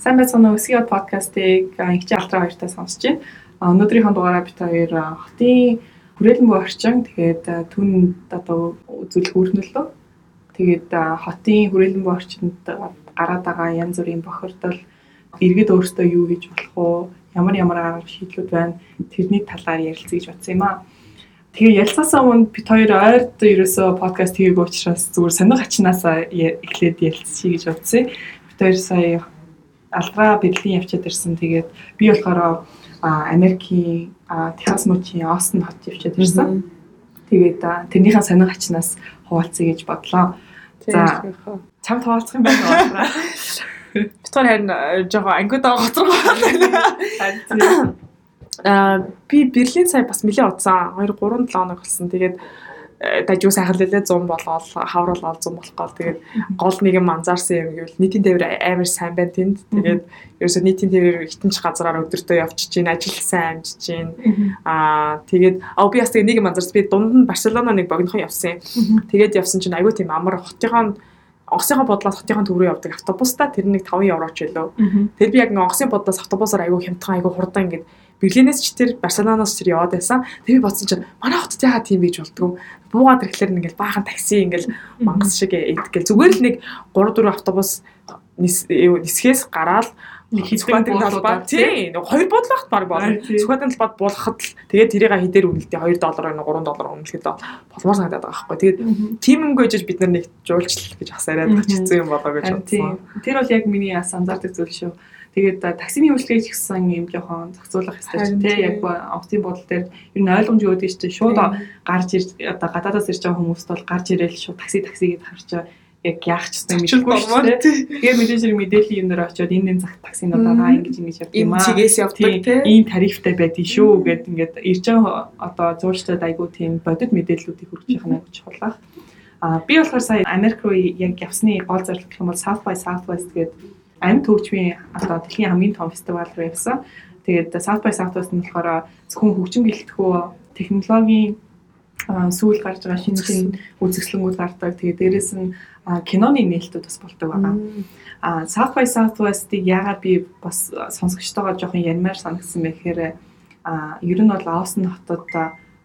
Сайн байцгаана уу? Өсгий подкастыг ихчи алтраа хоёртай сонсож байна. Өнөөдрийнхөө дугаараа бид хоёр хотын хүрээлэн буй орчин тэгээд түн одоо үзүүлэх өрнөлөө. Тэгээд хотын хүрээлэн буй орчинд гараад байгаа янз бүрийн бохирдол иргэд өөрсдөө юу хийж болох вэ? Ямар ямар арга шийдлүүд байна? Тэрний талаар ярилцъя гэж бодсон юм аа. Тэгээ ялцаасаа өмнө бид хоёр ойрд ерөөсөө подкаст хийгээг учраас зүгээр сонир ачнаасаа эхлээд ярилцъя гэж бодсон. Бид хоёр сая алдраа Берлин явчаад ирсэн. Тэгээд би болохоор Америкийн Техас мужийн Остин хот явчаад ирсэн. Тэгээд тэрнийхээ сонир ачнаас хуваалцъя гэж бодлоо. За чамд хуваалцах юм байна уу? Бид хоёр харин жоохон ангиудаа гоцроо. Аа би Берлин сая бас нэлээд удсан 2 3 7 хоног болсон. Тэгээд э, дажгүй сайхан лээ 100 болоод хавруул гол 100 болох гол. Тэгээд гол нэг юм анзаарсан юм гэвэл нийтийн тээвэр амар сайн байна тэнд. Тэгээд ерөөсөө нийтийн тээвэр хитэнч газараар өдөртөө явчих чинь ажил сайн амжиж чинь. Аа тэгээд аа би бас нэг юм анзаарсан. Би дунд нь Барселона нэг богинохон явсан тэгээд явсан чинь айгүй тийм амар хотынхон онгоцынхоо бодлоос хотынхоо төв рүү явдаг. Автобустай тэр нэг 5 евроч байлоо. Тэр би яг онгоцын бодлоос автобусаар айгүй хямдхан айгүй хурдан ингээд Берлинээс ч тэр Барселоноос ч яваад байсан. Тэг би бодсон чинь манай хотод яагаад тийм бийж болдгоо. Буугаад ирэхлээр ингээл баахан такси ингээл мангас шиг идэх гэл зүгээр л нэг 3 4 автобус нисгээс гараад Сүхбаатарын талбай тий хоёр бодлогот баг болно. Сүхбаатарын талбайд буулгахад л тэгээд тэрийг хідээр үнэлтээ 2 доллар байна 3 доллар үнэлэхэд болмоор санагдаад байгаа байхгүй. Тэгээд тийм юм гойж бид нар нэг жуулчлал гэж асаараад хэцүү юм болоо гэж бодсон. Тэр бол яг миний ас анзаардаг зүйл шүү. Тэгээд таксины үйлчлэгийг ч гэсэн юм жоохон зохицуулах хэрэгтэй тий яг онгоцын бодол дээр ер нь ойлгомж өгдөг шүү дээ. Шууд гарч ирж одоо гадаадаас ирж байгаа хүмүүст бол гарч ирээл шууд такси такси гэж харж яг яах ч гэсэн мэдгүй шүү дээ. Тэгээд мэдээж хэрэг мэдээллийн юм дээр очиод энэ энэ зах таксинууд байгаа ингэж ингэж явдаг юм аа. Чигээс явдаг тийм. ийм тарифтай байдгийг шүү гэд ингээд ирж байгаа одоо зуурчдад айгуу тийм бодит мэдээллүүдийг хүргэж явах нь чухал. А би болохоор сая Америк руу яг явсны гол зорилго гэх юм бол South by Southwest гэдэг амьд хөгжмийн одоо дэлхийн хамгийн том фестивал руу явсан. Тэгээд South by Southwest нь болохоор зөвхөн хөгжим гэлтгөө технологийн сүүл гарч байгаа шинэ шинэ үзэсгэлэнгүүд гардаг. Тэгээд дээрэс нь киноны нээлтүүд бас болдог байгаа. А South by Southwest-ийг яагаад би бас сонсогчтойгоо жоохон ярмаар санагдсан бэ гэхээр а ер нь бол Austin хотод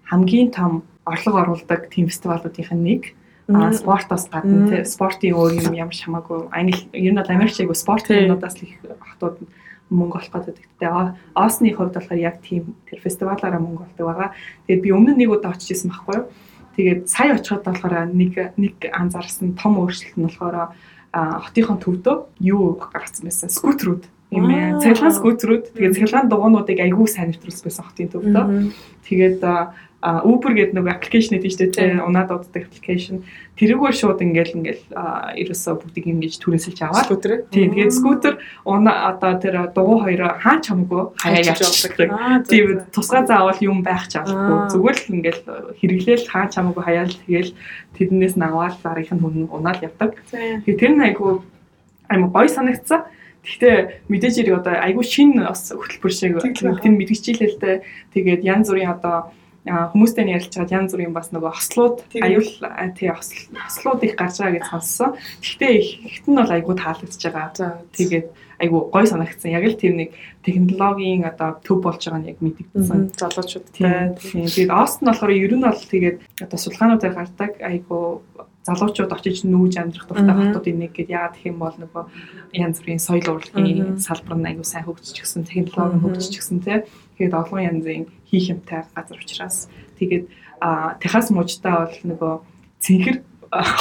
хамгийн том орлого оруулдаг тийм фестивалуудын нэг спортоос гадна тий спортын өөр юм ямар шамаагүй. Англи ер нь бол Америкч айгу спорт юмудаас л их хотууд мөнгө олох гэдэг. Тэгээ Осны хувьд болохоор яг тийм тэр фестивалаараа мөнгө олдог байгаа. Тэгээд би өмнө нэг удаа очиж исэн байхгүй юу. Тэгээд сая очиход болохоор нэг нэг анзаарсан том өөрчлөлт нь болохоор хотынхон төвдөө юу гаргацсан байсан? Скутерүүд юм ээ. Цахилгаан скутерүүд тэгээд цахилгаан дугуйнуудыг айгүй сайн нэвтрүүлсэн байсан хотын төвдөө. Тэгээд Uber гэдэг нэг аппликейшн гэдэг чинь тийм унаад уддаг аппликейшн. Тэрүүгээр шууд ингээл ингээл ерөөсөө бүгдийг ингэж түрээсэлж аваад. Тийм тэгээд скутер унаа одоо тэр дугуй хоёр хаан чамгүй хаяа явчихдаг. Тийм тусгай заавал юм байх ч авахгүй. Зүгээр л ингээл хэрэглээл хаан чамгүй хаяал тэгэл тэрнээс наваад зарих нь хүн унаал явдаг. Тэгээд тэр нь айгу аймаг гой санагдсан. Гэхдээ мэдээж хэрэг одоо айгүй шин бас хөтөлбөр шиг тэр мэдгичилээ л дээ. Тэгээд янз бүрийн одоо хүмүүстэй ярилж чад янз бүрийн бас нөгөө хослууд аюул тий хослууд их гарч байгаа гэж сонссон. Гэхдээ ихт нь бол айгүй таалагдж байгаа. Тэгээд айгүй гой санагдсан. Яг л тэр нэг технологийн одоо төв болж байгаа нь яг мэдэгдсэн. Тий. Тэгээд Ост нь болохоор ер нь бол тэгээд одоо судалгаануудаар гардаг айгүй залуучууд очиж нүүж амьдрах дуртай хотуудын нэг гэд яагаад гэх юм бол нөгөө янз бүрийн соёл урлагийн салбар нь аюу сайн хөгжиж гисэн технологи хөгжиж гисэн тий. Тэгээд олон янзын хийх юмтай газар учраас. Тэгээд Техас мужтаа бол нөгөө цэнхэр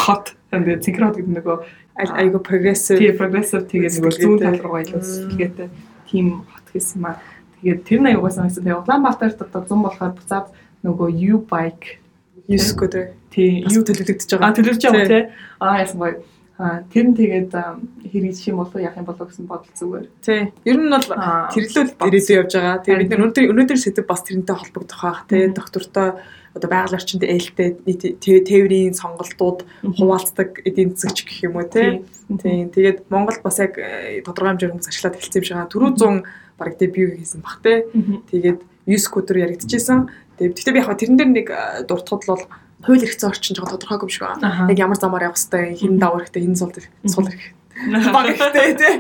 хот тэгээд цэнхэр хот гэдэг нөгөө айгу прогрессив. тий прогрессив тэгээд нөгөө зүүн тал руу тэгээд тийм хот гэсэн маа. Тэгээд тэр нь аюугаас нэгсэн Улаанбаатарт одоо зам болохоор буцаад нөгөө U bike Юскотер тий юу төлөвлөгдөж байгаа. А төлөвлөж байгаа тий. Аа яасан гоё. А тэр нь тэгээд хэрэгжих юм болов яах юм болов гэсэн бодол зүгээр. Тий. Ер нь бол тэрлүүл ирээдүй явж байгаа. Тэгээд бид нар өнөөдөр өнөөдөр сэдв бас тэрнтэй холбогдох байх. Тий. Доктортой одоо байгаль орчинд ээлтэй тээврийн сонголтууд хуваалцдаг эдийн засагч гэх юм уу тий. Тий. Тэгээд Монголд бас яг э, тодорхой хэмжээгээр хүмүүс ажиллаад эхэлсэн юм шиг байгаа. Түрүү 100 баг дебют хийсэн бах тий. Тэгээд 9 скутер яригдчихсэн. Тэгээд гэхдээ би яг тэрэн дээр нэг э, дуртахад бол хууль эрхцэн орчин жоохон тодорхойгүй шиг байна. Яг ямар замаар явах хэвтэй, хэн давар хэрэгтэй, хэн сул сул баг ихтэй тий.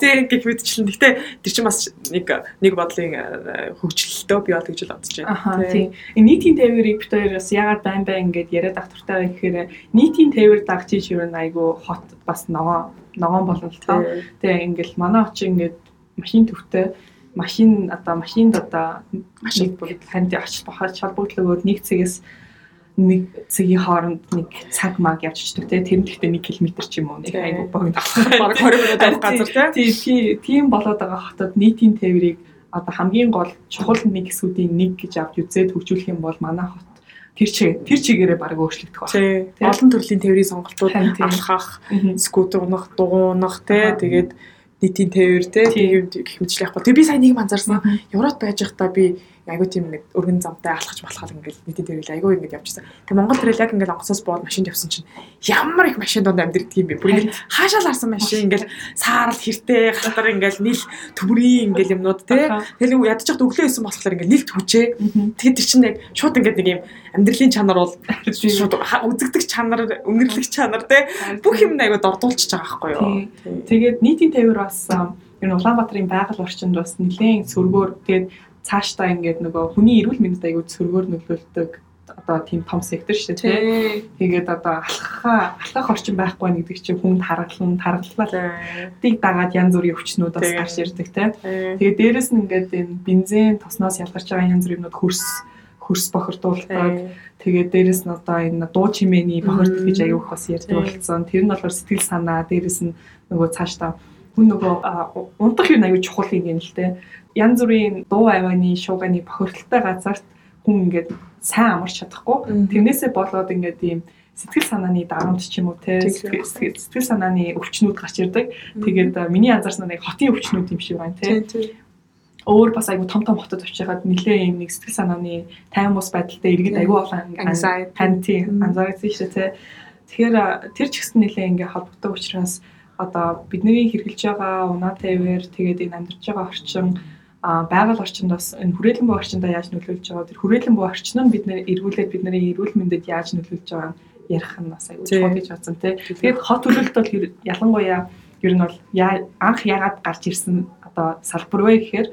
Тий гэх мэдчлэн. Гэтэ тэр чинь бас нэг нэг бодлын э, хөгжлөлтөө би бол гэж л бодож байна. Тийм. Нийтийн тээврийг бид хоёр бас ягаад байн байн ингээд яриад ах туртай байх гэхээр нийтийн тээвэр дагч чи юу айгу хот бас ногоо ногоон болно л тоо. Тэгээ ингээл манай очин ингээд машин төвтэй машин одоо машинд одоо машин очиж бахаар холбогдлогоор нэг цэгээс нэг цагийн хооронд нэг цаг маг явчихдаг те. Тэр нь гэхдээ 1 км ч юм уу нэг айгу богино баг 20 минут авах газар те. Тий тийм болоод байгаа хотод нийтийн тээврийг одоо хамгийн гол чухал нэг хэсгүүдийн нэг гэж авч үзээд хөгжүүлэх юм бол манай хот тэр чиг тэр чигээрээ баг өөрчлөгдөх байна. Олон төрлийн тээврийн сонголтууд алхах, скутер унах, дугуунах те. Тэгээд нийтийн тээвэр те тийм гэх мэтчлэх байхгүй. Тэгээ би сайн нэг анзаарсан. Европ байж байхдаа би айгуу тийм нэг өргөн замтай алхаж болохал ингээл нийтийн тэрэл айгуу ингэж явчихсан. Тэг Монгол тэрэл яг ингээл онгоцоос боод машинд явсан чинь ямар их машин донд амьдэрдэг юм бэ? Бүр ингээл хаашаал харсан машин ингээл саарал хэртэй галтар ингээл нил төмрийн ингээл юмнууд те. Тэгэл ядчих өглөө исэн болохоор ингээл нилт хүчээ. Тэгэд тэр чинь яг шууд ингээд нэг юм амьдралын чанар бол шууд үзэгдэх чанар, өнгөрлөх чанар те. Бүх юм айгуу дордуулчихж байгаа байхгүй юу? Тэгээд нийтийн тээвэр бас энэ Улаанбаатарын байгаль орчинд бас нэлээд сөргөөр тэгээд цаашдаа ингээд нөгөө хүний эрүүл мэндэд аягүй цөргөөр нөлөөлдөг. Одоо тийм том сектор шүү дээ. Тэгээд одоо алхахаа алхах орчин байхгүй нэг гэдэг чинь хүнд харгалан таргалал тийг дагаад янз бүрийн өвчнүүд бас гарч ирдэг тий. Тэгээд дээрэс нь ингээд энэ бензин тосноос ялгарч байгаа янз бүрийн юмнууд хөрс хөрс бохирдуулдаг. Тэгээд дээрэс нь одоо энэ дуу чимээний бохирдол гэж аяух бас ярьдаг болсон. Тэр нь болохоор сэтгэл санаа, дээрэс нь нөгөө цаашдаа. Хүн нөгөө унтах юм аюу чухал юм л те янз бүрийн дуу авааны шууганы бохирдолтой газарт хүн ингээд сайн амарч чадахгүй. Тэрнээсээ болоод ингээд ийм сэтгэл санааны дарамт ч юм уу те сэтгэл санааны өвчнүүд гарч ирдэг. Тэгээд миний анзаарсан нэг хотын өвчнүүд юм шиг байна те. Өөр бас айгу том том хотод очиад нилээ юм нэг сэтгэл санааны тайван бус байдалтай иргэд айгу олон анти анзаарсан шүү те. Тэгэхээр тэр ч гэсэн нилээ ингээ холбогддог учраас одоо бидний хэрэгжилж байгаа унаа тайвэр тэгээд энэ амьдарч байгаа орчин байгаль орчинд бас энэ хүрээлэн буй орчиндаа яаж нөлөөлж байгаа? Тэр хүрээлэн буй орчин нь бид нэр эргүүлээд бидний эрүүл мэндэд яаж нөлөөлж байгаа ярих нь бас аюул чухал гэж бодсон тий. Тэгээд хот төлөлт бол ялангуяа ер нь бол анх ягаад гарч ирсэн одоо салбар вэ гэхээр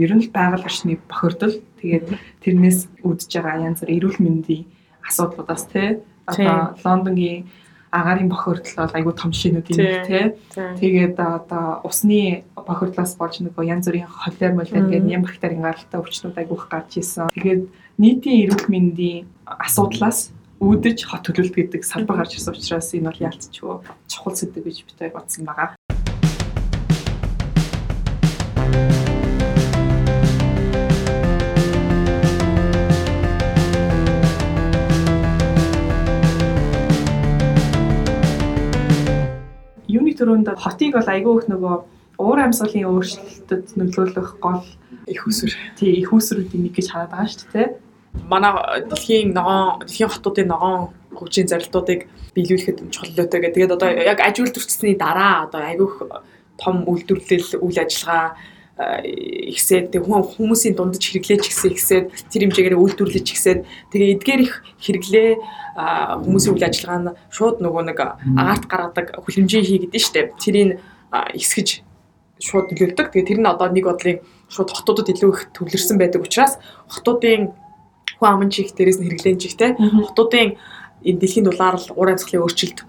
ер нь л байгаль орчны бохирдол. Тэгээд тэрнээс үүдж байгаа янз бүр эрүүл мэндийн асуудлуудаас тий. Одоо Лондонгийн агаарын бохирдол бол айгүй том шинүүд юм тий. Тэгээд одоо усны бохирдлоос болж нөгөө янз бүрийн холер молер гэдэг ням бактерийн гаралтай өвчнүүд айгүйх гарч исэн. Тэгээд нийтийн эрүүл мэндийн асуудлаас үүдэж хот төлөлт гэдэг салбар гарч ирсэн учраас энэ бол яалтчгүй чухал сэдв гэж бид бодсон байгаа. Төрөнд хотыг бол айгүй их нөгөө уур амьсгалын өөрчлөлтөд нөлөөлөх гол их усүр. Тий, их усруудын нэг гэж хараад байгаа шүү дээ. Манай дэлхийн ногоон дэлхийн хотуудын ногоон хөгжийн зарилтуудыг биелүүлэхэд чухаллаатай гэдэг. Тэгээд одоо яг аж үйлдвэрчсний дараа одоо айгүй том үйлдвэрлэл үйл ажиллагаа ихсээд хүн хүмүүсийн дундаж хэрэглээж гисэн ихсээд тэр хэмжээгээр үйлдвэрлэж гисэн тэгээ эдгээр их хэрэглээ хүмүүсийн үйл ажиллагаа нь шууд нөгөө нэг агаарт гаргадаг хүлэмжийн хий гэдэг нь штэ тэрийг ихсгэж шууд нөлөөлдөг. Тэгээ тэр нь одоо нэг бодлын шууд хотуудад илүү их төвлөрсөн байдаг учраас хотуудын хүн амын чих дээрээс нь хэрэглэн чихтэй. Хотуудын энэ дэлхийн дулаар уур амьсгалын өөрчлөлт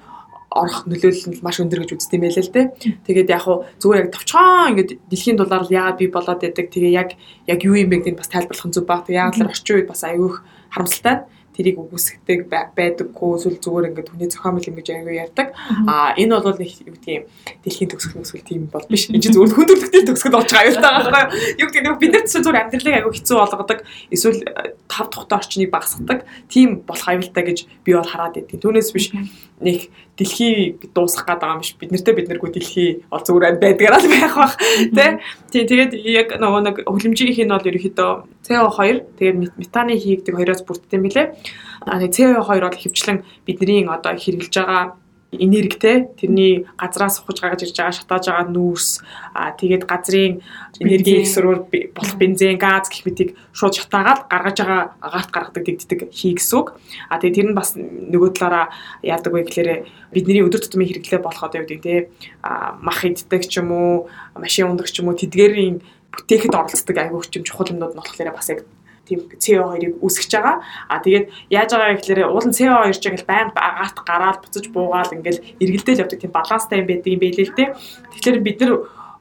орох нөлөөлөл нь маш өндөр гэж үздэг юм байлаа л дээ. Тэгээд яг хуу зүгээр яг товчхон ингээд дэлхийн дулаар л яагаад би болоод байдаг. Тэгээ яг яг юу юм бэ гэдгийг бас тайлбарлах нь зөв баг. Тэгээ яг л орчин үед бас аюух харамсалтай тэрийг үгүйсгдэг байдаггүй эсвэл зүгээр ингээд хүний зохиомл юм гэж аягүй ярьдаг. Аа энэ бол нэг юу гэдэг юм дэлхийн төгсгөл мөсгөл тийм бол биш. Энэ чинь зүгээр хүн төрөлхтөл төгсгөл болж байгаа юм байгаа байхгүй юу гэдэг бид нар ч зүгээр амьдралыг аягүй хэцүү болгодог. Эсвэл э, тав тухтай орчныг багасгадаг. Тийм болох аюултай гэж би бол хараад байдгийг. Түүнээс биш нэг дэлхий дуусгах гээд байгаа юм биш. Бид нартэй бид наргүй дэлхий ол зүгээр байдгаараа л байх бах. Тэ? Тий тэгээд яг нөгөө нэг хөлөмжийнх нь бол ерөөхдөө CO2 тэгээд метаны хийгдэг хоёроос бүрддэг юм билэ. А CO2 бол хөвчлэн бидний одоо хэрэгжилж байгаа энергитэй тэрний газраас сухаж гаргаж ирж байгаа шатааж байгаа нүүрс аа тэгээд газрын энерги эксрүүр болох бензин газ гэх мэтийг шууд шатаагаад гаргаж байгаа агаарт гаргадаг дэгддэг хий гэсэн үг. Аа тэгээд тэр нь бас нөгөө талаараа яадаг вэ гэхээр бидний өдөр тутмын хэрэглээ болох одоо юу гэдэг те мах иддэг ч юм уу машин ундаг ч юм уу тэдгэрийн бүтээхэд оролцдог айгүй хүчим чухал юмнууд нь болохоор бас яг тийм CO2-ыг үүсгэж байгаа. А тэгээд яаж байгаа гэхээр уулын CO2 ирж байгаа л байн агаат гараад буцаж буугаал ингээл эргэлдээл явдаг тийм баланстай юм байдаг юм байлээ л дээ. Тэгэхээр бид нар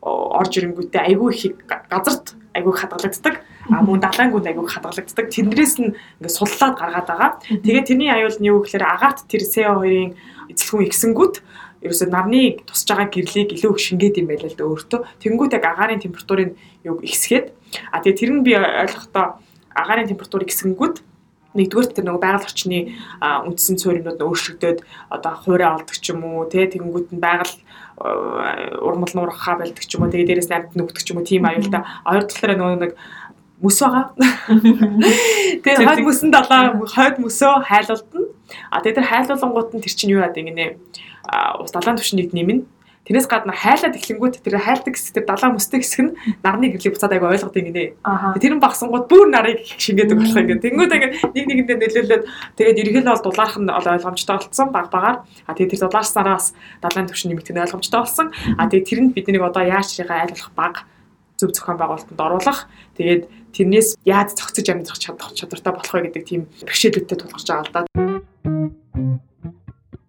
орж ирэнгүүтээ айгүй их газарт айгүй хадгалагддаг. А мөн далаангууд айгүй хадгалагддаг. Тэрнээс нь ингээд суллаад гаргаад байгаа. Тэгээд тэрний аюул нь юу гэхээр агаат тэр CO2-ын эзлэхүүн ихсэнгүүт ерөөсөө нарны тусж байгаа гэрлийг илүү их шингээд юм байлаа л да өөртөө. Тэнгүүт яг агаарын температурыг юу ихсгээд а тэгээ тэр нь би ойлгохдоо агаарын температурыг хэсгэнгүүд нэгдүгээр тэр нөгөө байгаль орчны үндсэн сууринууд нь өөрчлөгдөд одоо хуурай олдог ч юм уу тий тэгэнгүүт нь байгаль урмал нуурхаа байлдаг ч юм уу тэгээ дээрээс амьд нүгдэг ч юм уу тийм аюултай хоёр талаараа нөгөө нэг мөс байгаа. Тэгээ хойд мөсөн далаа хойд мөсөө хайлуулдана. А тэгээ тэр хайлуулангууд нь тэр чинь юу яадаг гинэ ус далаан түвшнийг нэмнэ Тэрнээс гадна хайлаад эхлэнгүүт тэр хайлдаг хэсэг тэр далаа мөстэй хэсэг нь нарны гэрлийг буцаад айгу ойлгоод ингэнэ. Тэр нь багсангууд бүр нарыг шингээдэг болох юм. Тэнгүүд ингэ нэг нэгэндээ нөлөөлөд тэгээд ерөнхийдөө бол дулаарх нь ойлгомжтой болсон баг багаар. А тэгээд тэр дулаарснараас далайн төвшин нэмэгдэх нь ойлгомжтой болсон. А тэгээд тэрэнд бидний одоо яаж чигээ айлуулах баг зөв зохион байгуулалтанд оруулах тэгээд тэрнээс яаж зохицож амьдрах чадах чадвартай болох вэ гэдэг тийм бэрхшээлүүдтэй тулгарч байгаа л да.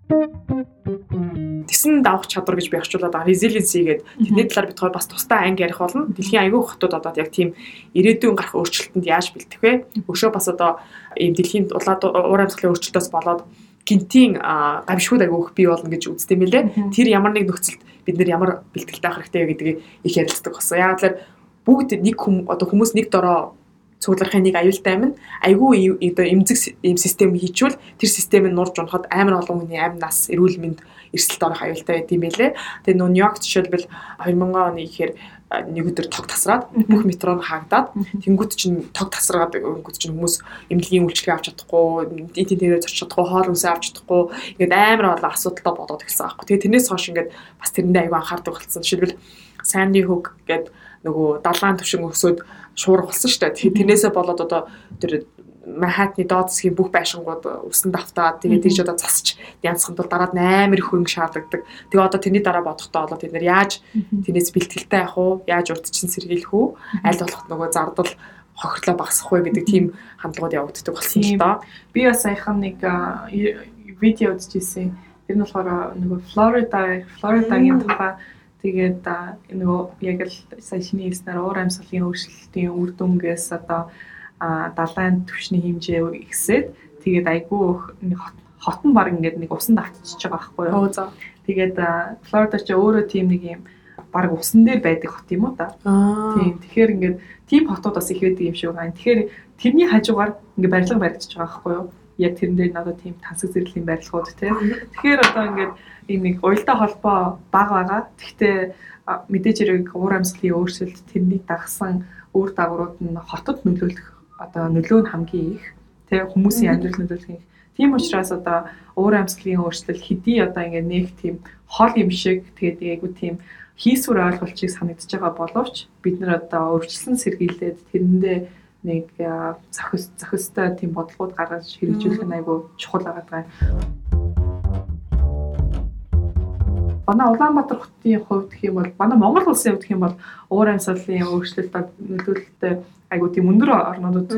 Тэсэн давах чадвар гэж би орчуулад байгаа. Resiliency гэдэг тэрний талаар бид хоёр бас тусдаа анги ярих болно. Дэлхийн аягүй хотод одоо яг тийм ирээдүйн гарах өөрчлөлтөнд яаж бэлтэх вэ? Өшөө бас одоо ийм дэлхийн уур амьсгалын өөрчлөлтөөс болоод гинтийн гамшигуд агиух бий болно гэж үздэг юм лээ. Тэр ямар нэг нөхцөлд бид нэр ямар бэлтгэлтэй байх хэрэгтэй вэ гэдгийг их ярилцдаг болсон. Яг л бүгд нэг хүм одоо хүмүүс нэг дороо цуглахын нэг аюултай амин айгүй одоо эмзэг юм систем хийчвэл тэр систем нь нурж унахад амар олон хүний амь нас эрүүл мэнд эрсдэлд орох аюултай байд юм байлээ. Тэгээ нөө Нью-Йорк жишээлбэл 2000 оны ихээр нэг өдөр тог тасраад бүх метро нь хаагдаад тэнгуут чинь тог тасраад өнгөт чинь хүмүүс эмнэлгийн үйлчлэгээ авч чадахгүй, эдийн дээрээ зорч чадахгүй, хоол хүнсээ авч чадахгүй ингээд амар олон асуудалтай бодоод ирсэн аахгүй. Тэгээ тэрнээс хойш ингээд бас тэрэндээ аюу анхаардаг болсон. Жишээлбэл Sandy Hook гэдэг нөгөө далайн төвшин өсөөд шуурх болсон шүү дээ. Тэрнээсээ болоод одоо тэр Манхаттны доод засгийн бүх байшингууд усан давтаад тэгээд тийч одоо засч янзханд бол дараад 8 их хөрөнгө шаардлагдаг. Тэгээ одоо тэрний дараа бодохдоо болоод бид нэр яаж тэрнээс бэлтгэлтэй авах уу? Яаж урдчин сэргийлэх үү? Аль болох нөгөө зардал хохирлоо багасгах вэ гэдэг тийм хандлагууд явагддаг болсон л доо. Би бас саяхан нэг видео үзчихсэн. Тэр нь болохоор нөгөө Флорида Флоридагийн тухай Тэгээд нөгөө яг л сая шиний хэлснээр уур амьсгалын өөрчлөлтийн үр дүнгээс одоо далайн түвшний хэмжээ ихсээд тэгээд айгүй хот нь баг ингээд нэг усан давтчихж байгаа байхгүй юу. Тэгээд Флорида ч өөрөө тийм нэг юм баг усан дээр байдаг хот юм уу та. Тийм. Тэгэхээр ингээд тийм хотууд бас их байдаг юм шиг байна. Тэгэхээр тэрний хажуугаар ингээд барилга баригдчихж байгаа байхгүй юу. Яг тэрэн дээр надад тийм тансаг зэрэглэлийн барилгууд тий. Тэгэхээр одоо ингээд ийм нэг уялдаа холбоо баг байгаа. Гэхдээ мэдээж хэрэг уур амьсгалын өөрчлөлт тэрнийг дагсан үр дагаврууд нь хотод нөлөөлөх одоо нөлөө нь хамгийн их тэг хүмүүсийн амьдрал нөлөөлөх их. Тийм учраас одоо уур амьсгалын өөрчлөлт хэдий одоо ингээд нэг тийм хол юм шиг тэгээд айгу тийм хийсвэр ойлголтыг санагдаж байгаа боловч бид нар одоо өвчлсөн сэргийлээд тэрэндээ нэг зохис зохистой тийм бодлогууд гаргаж хэрэгжүүлэх нь айгу чухал байгаа манай Улаанбаатар хотын хувьд гэх юм бол манай Монгол улсын хувьд гэх юм бол уур амьсгалын өөрчлөлтөд нөлөөлөлтөй айгуу тийм өндөр орнуудад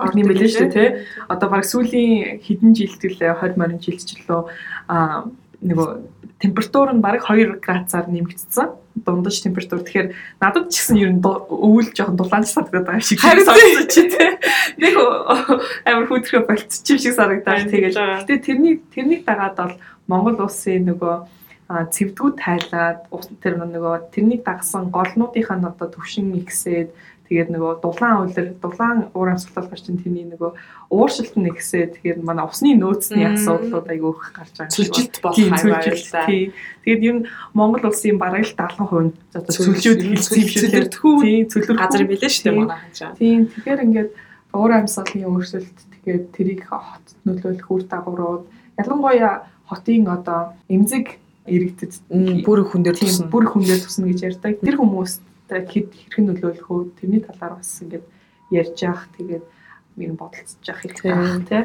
орны мэлээ шүү тий. Одоо баг сүүлийн хэдэн жилдээ 20 морин жилчлөө а нөгөө температур нь бараг 2 градусаар нэмэгдсэн. Дундаж температур. Тэгэхээр надад ч гэсэн ер нь өвөл жоохон дулаанч санагдаад байгаа шиг санагдаж чи тий. Нэг амар хүтрхэ болцчих шиг санагдаад тэгээд. Гэтэ тэрний тэрнийг дагаад бол Монгол улсын нөгөө цэвдгүүд тайлаад тэр нөгөө тэрнийг дагсан голнуудынх нь одоо төвшин ихсээд тэгээд нөгөө дулаан үйлэр дулаан уур амьсгалал гарч ин тэрний нөгөө ууршилт нь ихсээд тэгэхээр манай усны нөөцний асуудлууд айгүй их гарч байгаа. Сүлжилт болох хайваа. Тэгээд ер нь Монгол улсын бараг л 70% одоо юм шиг тийм цөлөр газар билээ шүү дээ манай ханчаа. Тийм тэгэхээр ингээд уур амьсгалын өөрчлөлт тэгээд тэрийг хот нөлөөлөх үр дагаврууд ялангуяа хотын одоо эмзэг иргэдэд бүр хүн дээр туснаа бүр хүн дээр туснаа гэж ярьдаг. Тэр хүмүүст хэд хэрхэн нөлөөлөх үү тэрний талаар бас ингээд ярьж явах тэгээд юм бодолцож явах хэрэгтэй байна тий.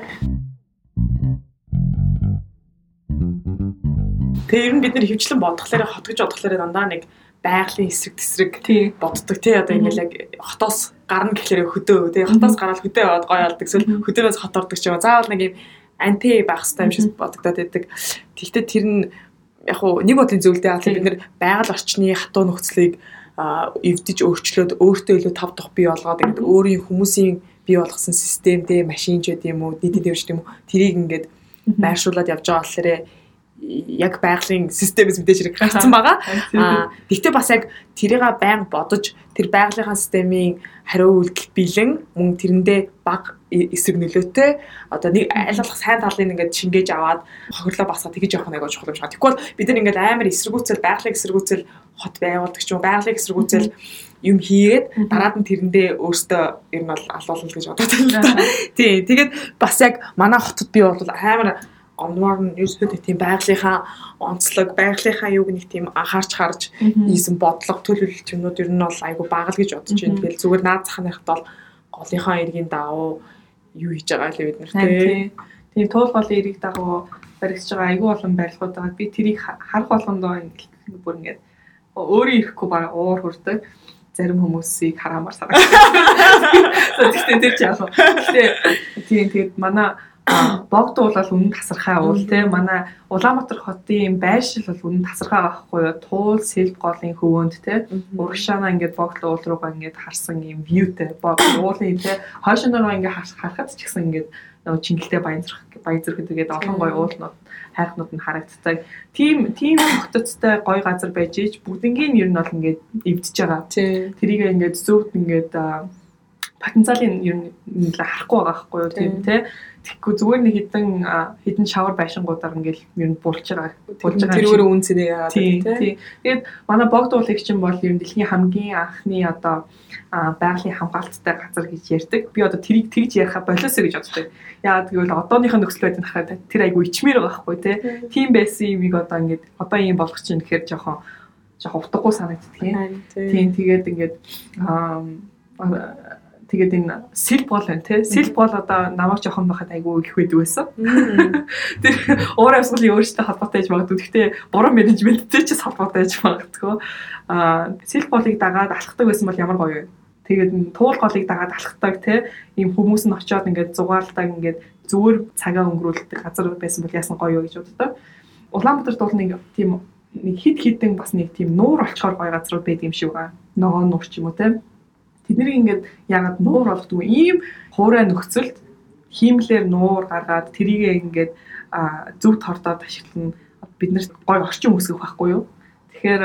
Тэгээ ер нь бид нэр хөвчлэн бодглохлаараа хот гэж бодглохлаараа дандаа нэг байгалийн эсрэг тесрэг боддог тий одоо ингээл яг хотоос гарна гэхлээр хөдөө тий хотоос гараад хөдөө яваад гоё болдог эсвэл хөдөөнөөс хот ордог ч юм уу? Заавал нэг юм анти байх хэрэгтэй юм шиг бодогдоод байдаг. Тэгвэл тэр нь яг хуу нэг бодлын зөвлөдөө аа бид нэр байгаль орчны хатуу нөхцөлийг эвдэж өөрчлөөд өөртөө илүү тав тух бий болгоод ингээд өөрийн хүмүүсийн бий болгосон системтэй машин ч гэдэм үү нийтийн дэвшт юм уу тэрийг ингээд байршуулад явж байгаа болохоор яг байгалийн системээс мэдээж хэрэг гарцсан байгаа. Аа гэхдээ бас яг тэрийг байнга бодож тэр байгалийнхаа системийн хариу үйлдэл бэлэн мөн тэрэндээ баг эсрэг нөлөөтэй одоо нэг аль болох сайн талын ингээд шингээж аваад хохирлоо басгаа тэгж явах нэг чухал юм шиг. Тэгвэл бид нар ингээд амар эсэргүүцэл байгалийн эсэргүүцэл хот байгуулдаг ч юм байгалийн эсэргүүцэл юм хийгээд дараад нь тэрэндээ өөртөө ер нь бол алуулна гэж бодоод байна. Тий. Тэгээд бас яг манай хотод би бол амар оноор нь ерөөсөө тийм байгалийнхаа онцлог, байгалийнхаа юуг нэг тийм анхаарч харж ийсэн бодлого төлөвлөлт юмнууд ер нь бол айгу бага л гэж бодож байна. Тэгэл зүгээр наад захныхад бол голынхаа иргэн дагуу юу хийж байгаа л бид нар тий. Тийм туул голын ирэг дагуу баригдаж байгаа айгу олон барилгууд байгаа. Би тэрийг харах болгондоо ингэ бүр ингэ өөрөө ирэхгүй баг уур хүрдэг зарим хүмүүсийг хараамаар санагдав. Тэгтээ тэр ч яг. Гэтэ тийм тэгээд манай богд уул бол үнэн тасархай уул те. Манай Улаанбаатар хотын байршил бол үнэн тасархай байхгүй юу? Туул сэлб голын хөвөөнд те. Урагшаана ингээд богд уул руугаа ингээд харсан юм вьютэй уулын те. Хойшооноо ингээд харахад ч гэсэн ингээд нөгөө чингэлтэй баян зэрэг баян зэрэг тэгээд олон гоё уулнууд хайхнууд нь харагддаг. Тим тим хотцтой гоё газар байж ич бүгднгийн ер нь бол ингээд эвдэж байгаа. Тэрийг ингээд зөвхөн ингээд потенциалын ер нь харахгүй байгаа байхгүй юу тийм те Тэгэхгүй зүгээр нэг хідэн хідэн шавар байшингуудаар ингээл ер нь булж байгаа булж байгаа. Тэр өөрөө үн цэнийг яагаад тийм. Тэгээд манай богд уулагч чинь бол ер нь дэлхийн хамгийн анхны одоо байгалийн хамгаалттай газар гэж ярьдаг. Би одоо тэрийг тэгж яриха болоосоо гэж боддог. Яагаад гэвэл одооных нь нөхцөл байдал харахад тэр айгу ичмээр байгаа байхгүй тий. Тийм байсан юмыг одоо ингээд одоо ийм болгох чинь гэхээр жоохон жоохон утгагүй санагддаг юм. Тийм тэгээд ингээд аа Тэгээд энэ сэл бол байна тий. Сэл бол одоо намайг жоохон байхад айгүй их байдаг байсан. Тэр уур амьсгалын өөрсдөө холбоотой байж магадгүй. Гэхдээ буруу менежменттэй ч холбоотой байж магадгүй. Аа сэл болыг дагаад алхдаг байсан бол ямар гоё вэ? Тэгээд туул голыг дагаад алхдаг тий. Ийм хүмүүс нь очиод ингээд зугаалдаг ингээд зүгээр цагаа өнгөрүүлдэг газар байсан бол яасан гоё гэж боддог. Улаанбаатар туул нэг тийм нэг хид хідэн бас нэг тийм нуур олчхоор гоё газрууд байдаг юм шиг байна. Ногоон нуур ч юм уу тий Тэднийг ингээд ягаад нуур болгодог вэ? Ийм хуурай нөхцөлд хиймлэр нуур гаргаад тэрийгээ ингээд зөв тордоод ашиглана. Бид нарт гой орчин үүсгэх байхгүй юу? Тэгэхээр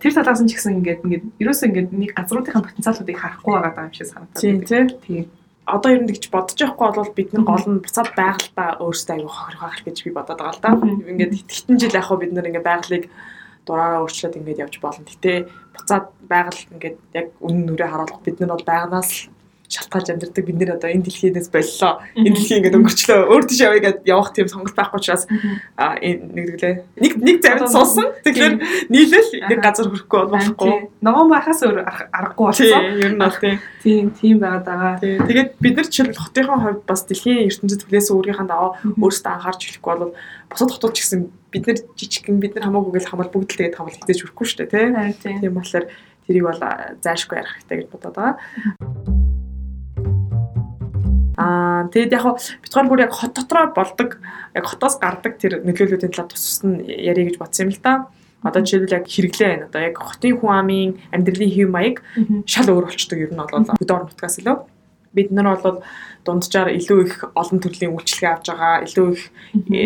тэр талаас нь ч гэсэн ингээд ингээд ерөөсөө ингээд нэг газруудын потенциалуудыг харахгүй байгаа юм шиг санагдаад байна. Тийм. Одоо ер нь тэгж бодож явахгүй бол бид нар гол нь буцаад байгальтаа өөрсдөө аягүй хохирхох гэж би бодоод байгаа л да. Ингээд хитэн жил яг хөө бид нар ингээд байгалыг дураараа өөрчлөөд ингэж явж болно. Гэтэ буцаад байгаль ингээд яг үнэн нүрээ харуулах бид нар бол байганаас шалтгаалж амьдэрдэг бид нэр одоо энэ дэлхийдээс боллоо. Энэ дэлхий ингээд өнгөрчлөө. Өөр тийш явъя гэдээ явах тийм сонголт байхгүй учраас а нэгдэглээ. Нэг нэг завд суусан. Тэгэхээр нийлээл нэг газар хүрэхгүй болохгүй. Ногоон байхаас өөр аргагүй болсон. Ер нь бол тийм. Тийм тийм байгаад байгаа. Тэгээд бид нар жишээл хотынхаа хувьд бас дэлхийн ертөнцид хүлээс өөрийнхөө даваа өөрсдөө анхаарч хэлэхгүй бол бусад хотууд ч гэсэн бид нар жижигхэн бид нар хамаагүй гэл хамаал бүгд л тэгээд хамаал хизээж хүрэхгүй шүү дээ тий. Тийм болохоор тэрийг бол зайлшгүй ярих хэрэгтэй гэж бодоод байгаа. Аа тэгэд яг битгаар бүр яг хот дотроо болдог яг хотоос гардаг тэр нөлөөллүүдийн талаар тус тус нь ярих гэж бодсон юм л та. Одоо жишээлбэл яг хэрэглээ байна. Одоо яг хотын хүн амын амьдралын хэв маяг шал өөр болчдөг ер нь бол хөдөө орон нутгаас илүү. Бид нар бол дунджаар илүү их олон төрлийн үйлчлэгээ авч байгаа, илүү их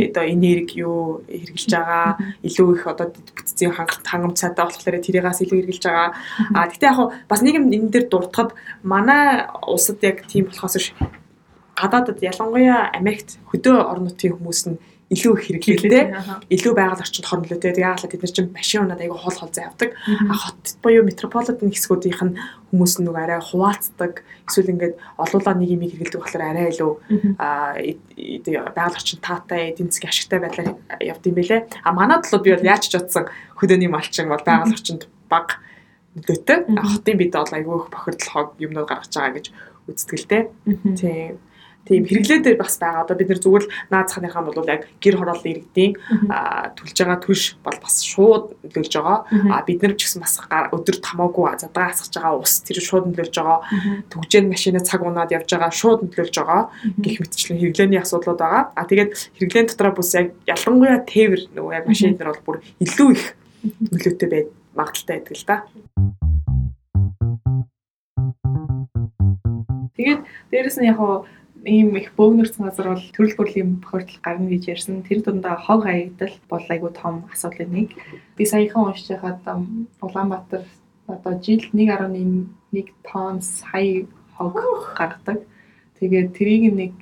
одоо энерги юу хэрэгжилж байгаа, илүү их одоо бүтцийн хангамж цаатай болохоор тэрийгээс илүү хэрэгжилж байгаа. А тэгтээ яг бас нэг юм энэ дээр дуртахад манай улсад яг тийм болохоос гадаадад ялангуяа Америкт хөдөө орон нутгийн хүмүүс нь илүү хэрэглээтэй илүү байгаль орчинд хор нөлөөтэй. Тэгээ яагаад тэд нар чинь машин унаад айгүй хол хол явдаг. А хот буюу метрополитен хэсгүүдийнх нь хүмүүс нэг арай хуваалцдаг. Эсвэл ингээд олуулаа нэг юм хэрэглэдэг болохоор арай илүү байгаль орчинд таатай эдийн засгийн ашигтай байдлаар явд юм бэлээ. А манад л би бол яаж ч утсан хөдөөний малчин бол байгаль орчинд баг нөлөөтэй. Хотын бид бол айгүй их бохирдлохоо юмнууд гаргаж байгаа гэж л дээ. Тийм тийм хэрэглээ дээр бас байгаа. Одоо бид нэр зүгээр л наацханыхаа бол яг гэр хорооллын иргэдийн төлж байгаа түлш бол бас шууд нөлөөлж байгаа. А бид нар ч гэсэн бас өдөр тамаагүй задгаа асгаж байгаа ус тэр шууд нөлөөлж байгаа. Төгжээн машины цаг унаад явж байгаа шууд нөлөөлж байгаа. Гэх мэтчлэн хэрэглээний асуудлууд байгаа. А тэгээд хэрэглээн дотроо бүс яг ялангуяа тээвэр нөгөө яг машин дээр бол бүр илүү их нөлөөтэй байд магадaltaй байдаг л да. Тэгээд дээрэс нь яг ийм их бөөгнөрсөн газар бол төрөл бүрлийн бохирдол гарна гэж ярьсан. Тэр дундаа хог хаягдал бол айгүй том асуудлын нэг. Би саяхан уншиж байхад Улаанбаатар одоо жилд 1.1 тонн сая хог гаргадаг. Тэгээд тэрийг нэг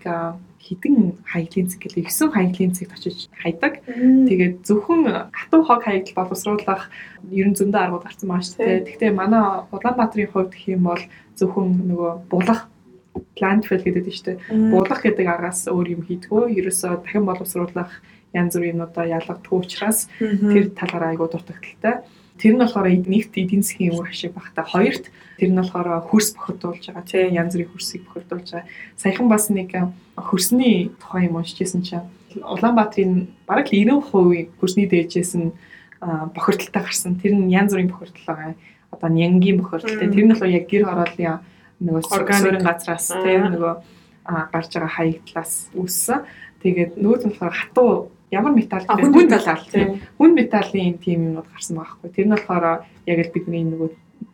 хідэн хаяглын цэг гэлээ 9 хаяглын цэгт очиж хайдаг. Тэгээд зөвхөн хатуу хог хаягдал боловсруулах ерөн зөндөө аргууд гарсан шүү дээ. Гэхдээ манай Улаанбаатарын хувьд юм бол зөвхөн нөгөө булах landfill гэдэг нь шүү дээ. Буулгах гэдэг агаас өөр юм хийдгөө. Ерөөсөө дахин боловсруулах янз бүрийн юмудаа ялгадгүй учраас тэр талаараа айгуу дутагдaltaй. Тэр нь болохоор нэгт эдийн засгийн үр ашиг багтаа. Хоёрт тэр нь болохоор хөрс бохирдуулж байгаа тийм янз бүрийн хөрсийг бохирдуулж байгаа. Саяхан бас нэг хөрсний тухай юм уншижсэн чинь Улаанбаатарын бараг л 90% хөрсний дээжээс нь бохирдолтой гарсан. Тэр нь янз бүрийн бохирдол байгаа. Одоо нянгийн бохирдолтой. Тэр нь болохоор яг гэр хорооллын нөгөө органик газраас тийм нөгөө гарч байгаа хаягдлаас үүссэн. Тэгээд нөгөө нь болохоор хатуу ямар металл хүн металл тийм хүн металлын тийм юмнууд гарсан байгаа хгүй. Тэр нь болохоор яг л бидний нөгөө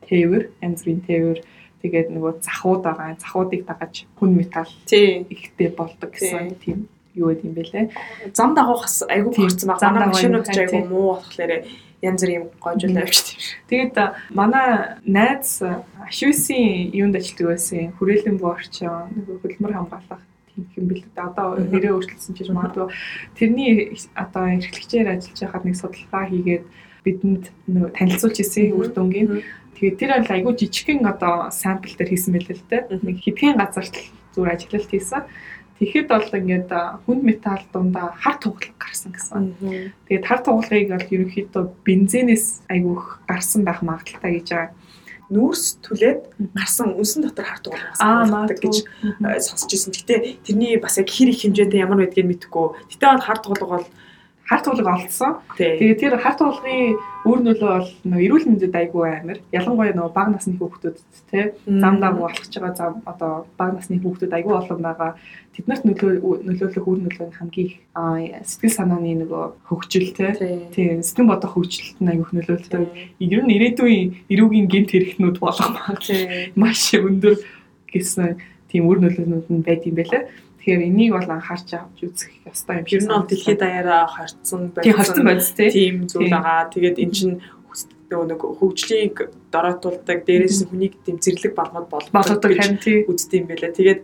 тээвэр, янз бүрийн тээвэр тэгээд нөгөө захууд байгаа. Захуудыг дагаж хүн металл ихтэй болдог гэсэн тийм юу гэдэг юм бэлээ. Зам дагуух айгүй хөрцөн байгаа. Манай машинууд ч айгүй муу болохоор янз бүр юм гойжул авчт. Тэгээд манай найз ашвисын юунд ажилладаг байсан. Хүрээлэн буу орчин нөгөө хөдөлмөр хамгаалах тийм юм бэл дээ. Одоо нэрээ өөрчлөсөн ч гэж магадгүй. Тэрний одоо эрхлэгчээр ажиллаж байхад нэг судалгаа хийгээд бидэнд нөгөө танилцуулж ирсэн үр дүнгийн. Тэгээд тэр бол айгүй жижигхэн одоо сампл дээр хийсэн байлээ л дээ. Нэг хэдхэн газарт зүгээр ажиллалт хийсэн. Тэгэхэд бол ингээд хүнд металл дундаа хар тугалаг гарсан гэсэн. Тэгээд хар тугалагыг бол ерөнхийдөө бензинээс айгүйх гарсан байх магадaltaй гэж байгаа нүүрс түлээд гарсан үнсэн дотор хар тугалаг гарсан гэж сонсч ирсэн. Гэтэ тэрний бас яг хэр их хэмжээтэй ямар байдгийг мэдэхгүй. Гэтэ бол хар тугалаг бол хар туулга олдсон. Тэгээд тэр хар туулгын үр нөлөө бол нөгөө эрүүл мэндэд айгүй амар. Ялангуяа нөгөө бага насны хүүхдүүд те зам дам ч байгаа зам одоо бага насны хүүхдүүд айгүй олон байгаа. Тэднэрт нөлөө нөлөөлөх үр нөлөө нь хамгийн их сэтгэл санааны нөгөө хөгжил те тийм сэтгэн бодох хөгжилт нь айгүй нөлөөлдөг. Ер нь ирээдүйн эрүүгийн гэмт хэрэгтнүүд болох маш өндөр гэсэн тийм үр нөлөөнүүд нь байд юм байлаа. Тэгэхээр энийг бол анхаарч авч үзэх ёстой юм шиг. Ер нь дэлхийд даяараа хорцсон байсан. Тийм хорцсон байц тийм зүйл байгаа. Тэгээд эн чинь нэг хөгжлийг дороотуулдаг дээрээс хүнийг тийм зэрлэг балмад болгодог гэж үздэг юм байлаа. Тэгээд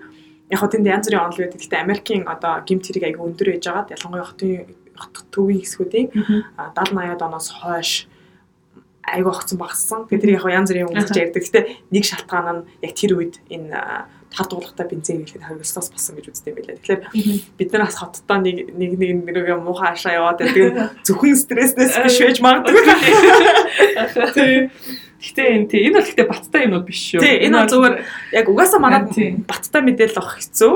яг хөө тэнд янз бүрийн онол байдаг. Гэхдээ Америкийн одоо гимт хэрэг аягүй өндөр байж байгаа. Ялангуяа хотын төвийн хэсгүүдийн 70 80-аад оноос хойш айгүй огцсон багассан. Тэгээд тэр яг янз бүрийн гэж ярьдаг. Гэхдээ нэг шалтгаан нь яг тэр үед энэ тар дуулахтай бензин хэлэхэд хариулснаас болсон гэж үздэг юм байлаа. Тэгэхээр бид нар бас хоттой нэг нэг нэг нэг муухай ашаа яваад байдаг. Зөвхөн стресснээс биш байж магадгүй. Гэхдээ энэ тийм энэ бол гэхдээ баттай юмуд биш шүү. Тийм энэ бол зүгээр яг угаасаа манай баттай мэдээлэл авах хэцүү.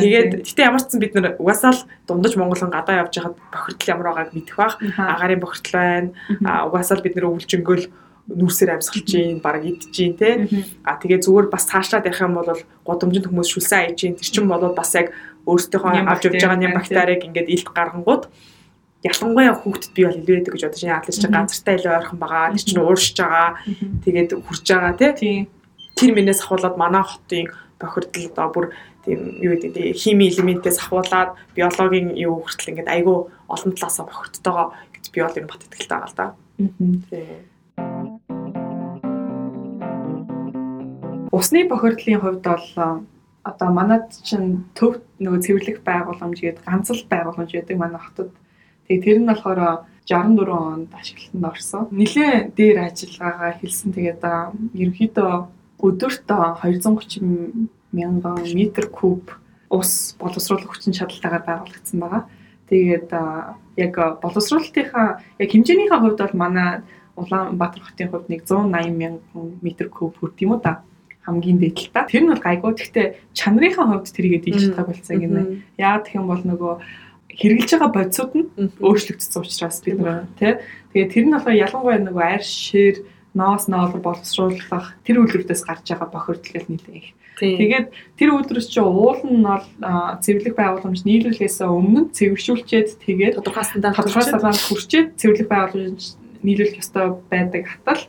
Тэгээд гэхдээ ямар ч сан бид нар угаасаа л дундаж Монголын гадаа явж байхад бохирдол ямар байгааг мэдэх бах. Агарын бохирдол байна. Угаасаа л бид нар өвлжөнгөл нүүрсээр амьсгалж гин баг идэж гин те а тэгээ зүгээр бас цаашлаад ярих юм бол годомжинд хүмүүс шүлсэн аяж гин тэр чинь болоод бас яг өөртөөхөө авч явж байгаа нэм бактерийг ингээд илт гаргангууд ялангуяа хүүхдэд би бол илүү байдаг гэж бодож байна. Атлас чи ганцартай илүү ойрхон байгаа. Тэр чинь ууршиж байгаа. Тэгээд хурж байгаа тий. Тэр минээс ахуулаад манай хотын бохирдол одоо бүр тийм юу гэдэг тий хими элементээс ахуулаад биологийн юу хүртэл ингээд айгүй олон талаасаа бохирдтойгоо гэж би бол юм бат итгэлтэй байгаа л да. Тий. Усны бохирдлын хувьд бол одоо манад чинь төв нөгөө цэвэрлэх байгууламж гээд ганц л байгууламж байдаг манай хотод. Тэгээ тэр нь болохоор 64 онд ашиглалтанд орсон. Нилээ дээр ажиллагаагаа хэлсэн. Тэгээд ерөнхийдөө өдөрт 230 мянган метр куб ус боловсруулах хүчин чадалтайгаар байгуулагдсан байгаа. Тэгээд яг боловсруулалтынхаа яг хэмжээнийхээ хувьд бол манай Улаанбаатар хотын хувьд нэг 180 мянган метр куб хүрд юм уу та хамгийн дээд л та. Тэр нь бол гайгүй. Гэхдээ чанарынхаа хувьд тэрийгэ дийлж байгаа болцоо гинэ. Яа гэх юм бол нөгөө хэрэгжилж байгаа бодисууд нь өөрчлөгдсөн учраас бид нэг тий. Тэгээд тэр нь болохоор ялангуяа нөгөө арь шир ноос ноолор боловсруулах тэр үйлдвэртээс гарч байгаа бохирдол нэлээ их. Тэгээд тэр өдрөөс чи уул нь бол цэвэрлэх байгууламж нийлүүлэхээс өмнө цэвэршүүлчихэд тэгээд тодорхой стандарт тодорхой стандарт хүрчээд цэвэрлэх байгууламж нийлүүлэх ёстой байдаг хатал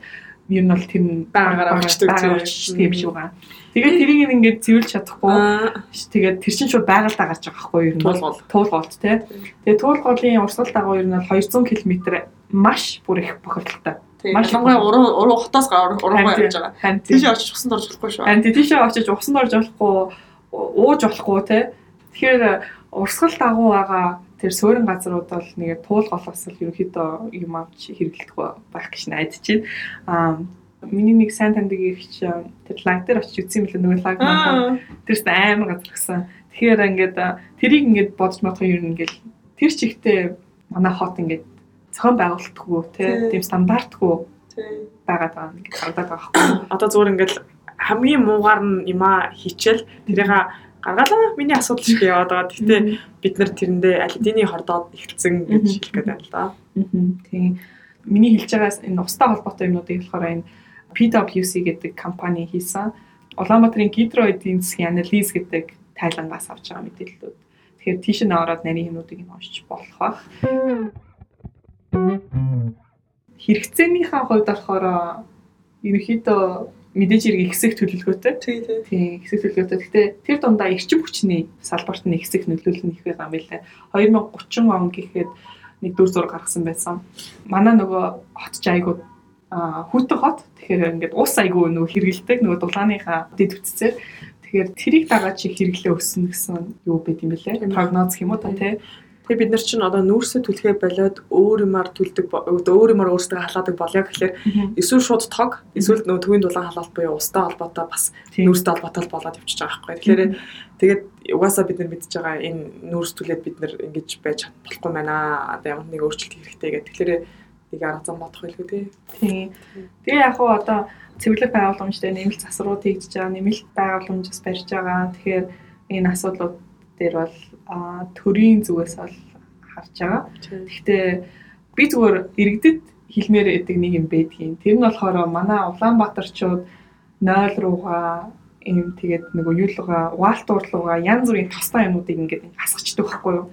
ер нь бол тэр нь байгаараа очдөг тийм шиг байгаа. Тэгээд тэрийг ингээд цэвэрлж чадахгүй. Тэгээд тэр чинь шууд байгальдаа гарч байгаа байхгүй ер нь туулгол туулголт тий. Тэгээд туулголын урсгал дагуу ер нь бол 200 км маш бүр их бохирдолтой. Маш ялангуяа уруу уруу хотоос уруугаа явж байгаа. Тийш очиж усанд орж болохгүй шүү. Харин тийшээ очиж усанд орж болохгүй, ууж болохгүй тий. Тэгэхээр урсгал дагуу байгаа тэр суурин газрууд бол нэг туулголоос л ерөнхийдөө юм авч хэрэглэх байх гэж найдаж байна. Аа миний нэг сайн таньдаг ихч тэр лаг дээр очиж үзсэн юм лээ нөгөө лаг маань тэрс амар газар гисэн. Тэгэхээр ингээд тэрийг ингээд бодож бодох юм ингээд тэр чигтээ манай хот ингээд зохион байгуулалтгүй тийм стандартгүй байгаад байгаа нэг харагдаад байгаа. Одоо зүгээр ингээл хамгийн муугаар нь юма хийчихэл тэрийг гаргалаа миний асуудал шиг яваад байгаа. Гэхдээ бид нар тэрэндээ аль хэдийн хордоод ихэлсэн гэж хэлэх гээд байна л да. Тийм. Миний хэлж байгаас энэ устай холбоотой юмнуудыг болохоор энэ PwC гэдэг компани хийсэн. Улаанбаатарын гидро эдийн засгийн анализ гэдэг тайлангаас авч байгаа мэдээллүүд. Тэгэхээр тийш нь ороод нарийн юмнуудыг нь уншиж болох бах. Хэрэгцээнийхээ хувьд болохоор ерөнхийдөө мэдээж хэрэг ихсэх төлөвлөгөөтэй. Тий, тий. Ихсэх төлөвлөгөөтэй. Гэхдээ тэр дундаа эрчим хүчний салбарт нь ихсэх нөлөөлөл нь их байгаа юм билээ. 2030 он гэхэд нэг дүр зураг гаргасан байсан. Манай нөгөө хот ч айгуу хүүтэн хот. Тэгэхээр ингээд ус айгуу нөгөө хэрэгэлдэг нөгөө дулааныхаа дэд үтцээр. Тэгэхээр тэрийг дагаад чи хэрэглээ өснө гэсэн юу байд юм бэлээ. Прогноз гэх юм уу та тий. Тэгээ бид нар чинь одоо нүүрсээ түлхээ болоод өөр юмар түлдэг өөр юмар өөрсдөө халаадаг болё гэхэлэр эсвэл шууд тог эсвэл нөгөө төвийн дулаан халаалт буюу устай холбоотой бас нүүрстэй холбоотой болоод явчихж байгаа байхгүй. Тэгэхээр тэгээд угаасаа бид нар мэдж байгаа энэ нүүрс түлээд бид нар ингэж байж болохгүй байна. Одоо ямар нэг өөрчлөлт хэрэгтэй гэдэг. Тэгэхээр нэг арга зам бодох байлгүй тий. Тийм. Тэгээ яг хуу одоо цэвэрлэг байгууламж дээр нэмэлт засварууд хийгдэж байгаа, нэмэлт байгууламж бас барьж байгаа. Тэгэхээр энэ асуудлууд дээр бол төрийн зүгээс бол харж байгаа. Гэхдээ би зүгээр иргэдэд хэлмээр байдаг нэг юм байдгийн. Тэр нь болохоор манай Улаанбаатарчууд 0 руугаа ийм тэгээд нэг юу лугаа угаалтуур руугаа янз бүрийн тостой юмнуудыг ингээд хасгачдаг байхгүй юу?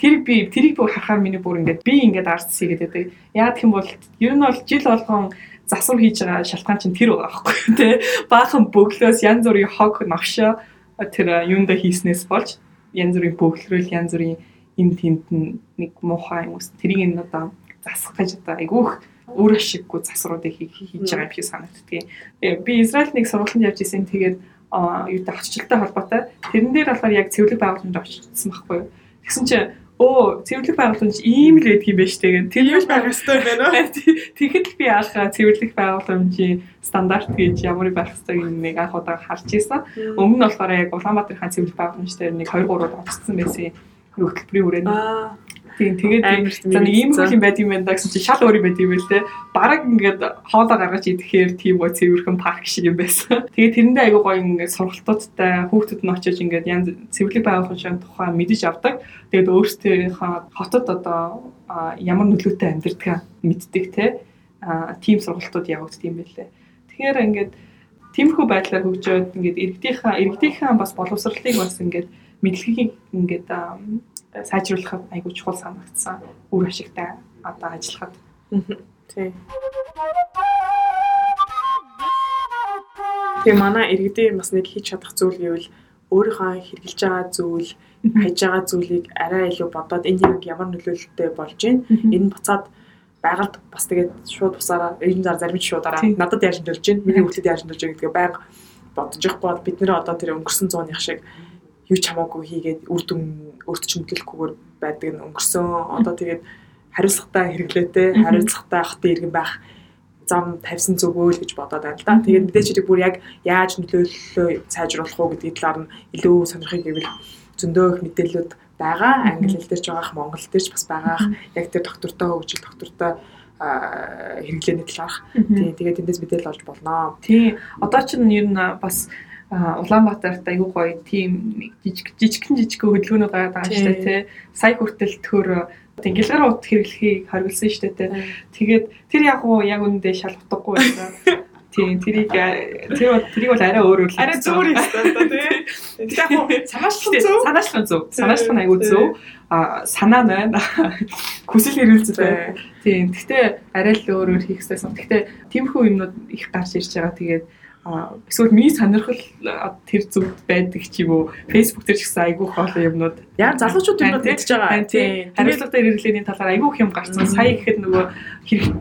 Тэр би тэрийг бүр харахаар миний бүр ингээд би ингээд арц хийгээд байдаг. Яа гэх юм бол ер нь бол жил болгон засвар хийж байгаа шалтгаан чинь тэр байгаа байхгүй юу? Тэ баахан бөглөөс янз бүрийн хог навшаа тэр юунда хийснээс болж янз бүрийн бөглөрөл янз бүрийн эн тент нэг муухай юм ус тэрийг нь одоо засах гэж одоо айгүйх өөр ашиггүй засруудыг хийж байгаа юм шиг санагддаг. Би Израиль нэг сургалтанд явж исэн тэгээд юу та очилттой холбоотой тэрэн дээр болохоор яг цэвэрлэг байгууламжид очсон байхгүй юу. Тэгсэн чинь Оо, цэвэрлэх байгууламж ийм л байдаг юм байна штэ гэн. Тэр юу байх ёстой байна вэ? Тэгэхэд л би анх цэвэрлэх байгууламжийн стандарт гэж ямар байх ёстойг нэг анх удаа харж ирсэн. Өмнө нь болохоор яг Улаанбаатарын хаан цэвэрлэх байгууламж дээр нэг 2 3 удаа очсон байсан хөтөлбөрийн үрээнд. Тийм тэгээд за нэг ийм хөл юм байт юм байна гэсэн чи шал өөр юм байт юм байл те. Бараг ингээд хоолоо гаргаж идэхээр тийм гоо цэвэрхэн парк шиг юм байсан. Тэгээд тэрэндээ айгуу гоё ингээд сургалтуудтай хүүхдүүд нь очиж ингээд янз цэвэрлэг байгууллагын тухай мэдэж авдаг. Тэгээд өөрсдийнхөө хотод одоо ямар нөлөөтэй амьдардаг мэддэг те. Тийм сургалтууд явагддаг юм байлээ. Тэгэхээр ингээд тиймэрхүү байдлаар хөгжөөд ингээд иргэдийнхаа иргэдийнхаа бас боловсролтыг бас ингээд мэдлэгийг ингээд сайжруулах айгүй чухал санагдсан. Үр ашигтай одоо ажиллахад. Тий. Тэгээ манай иргэдийн бас нэг хийж чадах зүйл гэвэл өөрийнхөө хэрэгжилж байгаа зүйл, хайж байгаа зүйлийг арай илүү бодоод энэ яг ямар нөлөөлөлттэй болж байна. Энэ буцаад байгальд бас тэгээд шууд бусаараа энэ зар зарим шуудаараа надад яаж нөлөөлж байна, миний үйлдэлд яаж нөлөөлж байгаа гэдгээ байнга бодож ихгүй бол бид нэр одоо тэр өнгөрсөн зууных шиг юу ч хамаагүй хийгээд үр дүн мэдлэхгүйгээр байдаг нь өнгөрсөн одоо тэгээд хариуцлагатай хэрэглээтэй хариуцлагатай хотын иргэн байх зам тавьсан зүгөө л гэж бодоод байна л да. Тэгээд мэдээж хэрэг бүр яг яаж нөлөөллөө сайжруулах уу гэдгийг талаар нь илүү сонирхыг гэвэл зөндөө их мэдээлэлүүд байгаа. Англи хэл дээр ч байгаа, монгол дээр ч бас байгаа. Яг тэр доктортой хөгжил, доктортой хэрэглээний талаарх. Тийм тэгээд эндээс мэдээлэл олж болно. Тийм. Одоо ч нь ер нь бас Улаанбаатарт айгүй гоё тийм жижиг жижигхэн жижигхэн хөдөлгөөнүүд байгаа даа шүү дээ тий. Сая хүртэл төхөр Тэнгэлгэр ут хэрэглэхийг хариулсан шүү дээ. Тэгээд тэр яг уу яг үндэ шал утгагүй байсан. Тийм тэрийг тэр тэрийг бол арай өөр үл. Арай зүгээр юм байна тий. Яг уу санаачлан зөв. Санаачлан зөв. Санаачлан аягүй зөв. А санаа нь байна. Хүсэл эрүүлзэл байна. Тийм. Гэхдээ арай л өөр өөр хийх гэсэн. Гэхдээ тиймэрхүү юмнууд их гарч ирж байгаа. Тэгээд эсвэл миний сонирхол тэр зүгт байдаг ч юм уу? Facebook дээр ч гэсэн айгүй хоолой юмнууд. Яа залуучууд юмнууд мэдж байгаа. тийм хариуцлагатай хэрэглээний талаар айгүй их юм гарсан. Сая гэхэд нөгөө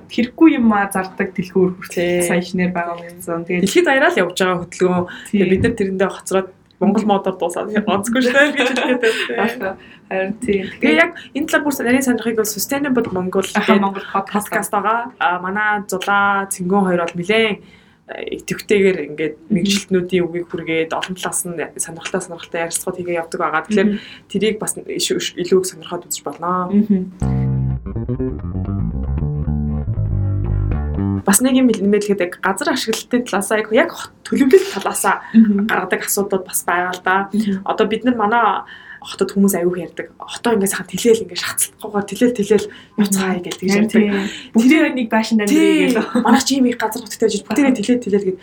хэрэггүй юм а зардаг дэлгүүр хүртэл сая шинээр байгаа гэсэн тэгээд дэлхийд аяараа л явж байгаа хөдөлгөөн. Тэгээд бид нар тэрэндээ хоцроод Монгол модоор дуусаад онцгүй шүү дээ гэж хэлээд Харин тийм. Тэгээ яг энэ талаар бүр нарийн сонирхыг бол Sustainable Mongol гэх Монгол подкаст байгаа. А манай зулаа цэнгүүн хоёр бол нэлээд идэвхтэйгээр ингээд мэрэгчлэтнүүдийн үгийг хүргээд олон талаас нь сонирхолтой сонирхолтой ярилцлагууд хийгээ явдаг байгаа. Тэгэхээр тэрийг бас илүү их сонирхоод үзэж болно. Бас нэг юм нэмэлгээд яг газар ашиглалтын талаас яг төлөвлөлт талаас гаргадаг асуудлууд бас байгаа л да. Одоо бид нар манай хотод хүмүүс аягүй ярьдаг. Хотоо ингээ сайхан тэлээл ингээ шахацлахгүйгээр тэлээл тэлээл явцгаая гэж тэгж ярьдаг. Бүгдээ нэг байшин амьдрий гэх. Манай чи юм их газар хоттой гэж бүгдээ тэлээл тэлээл гэд.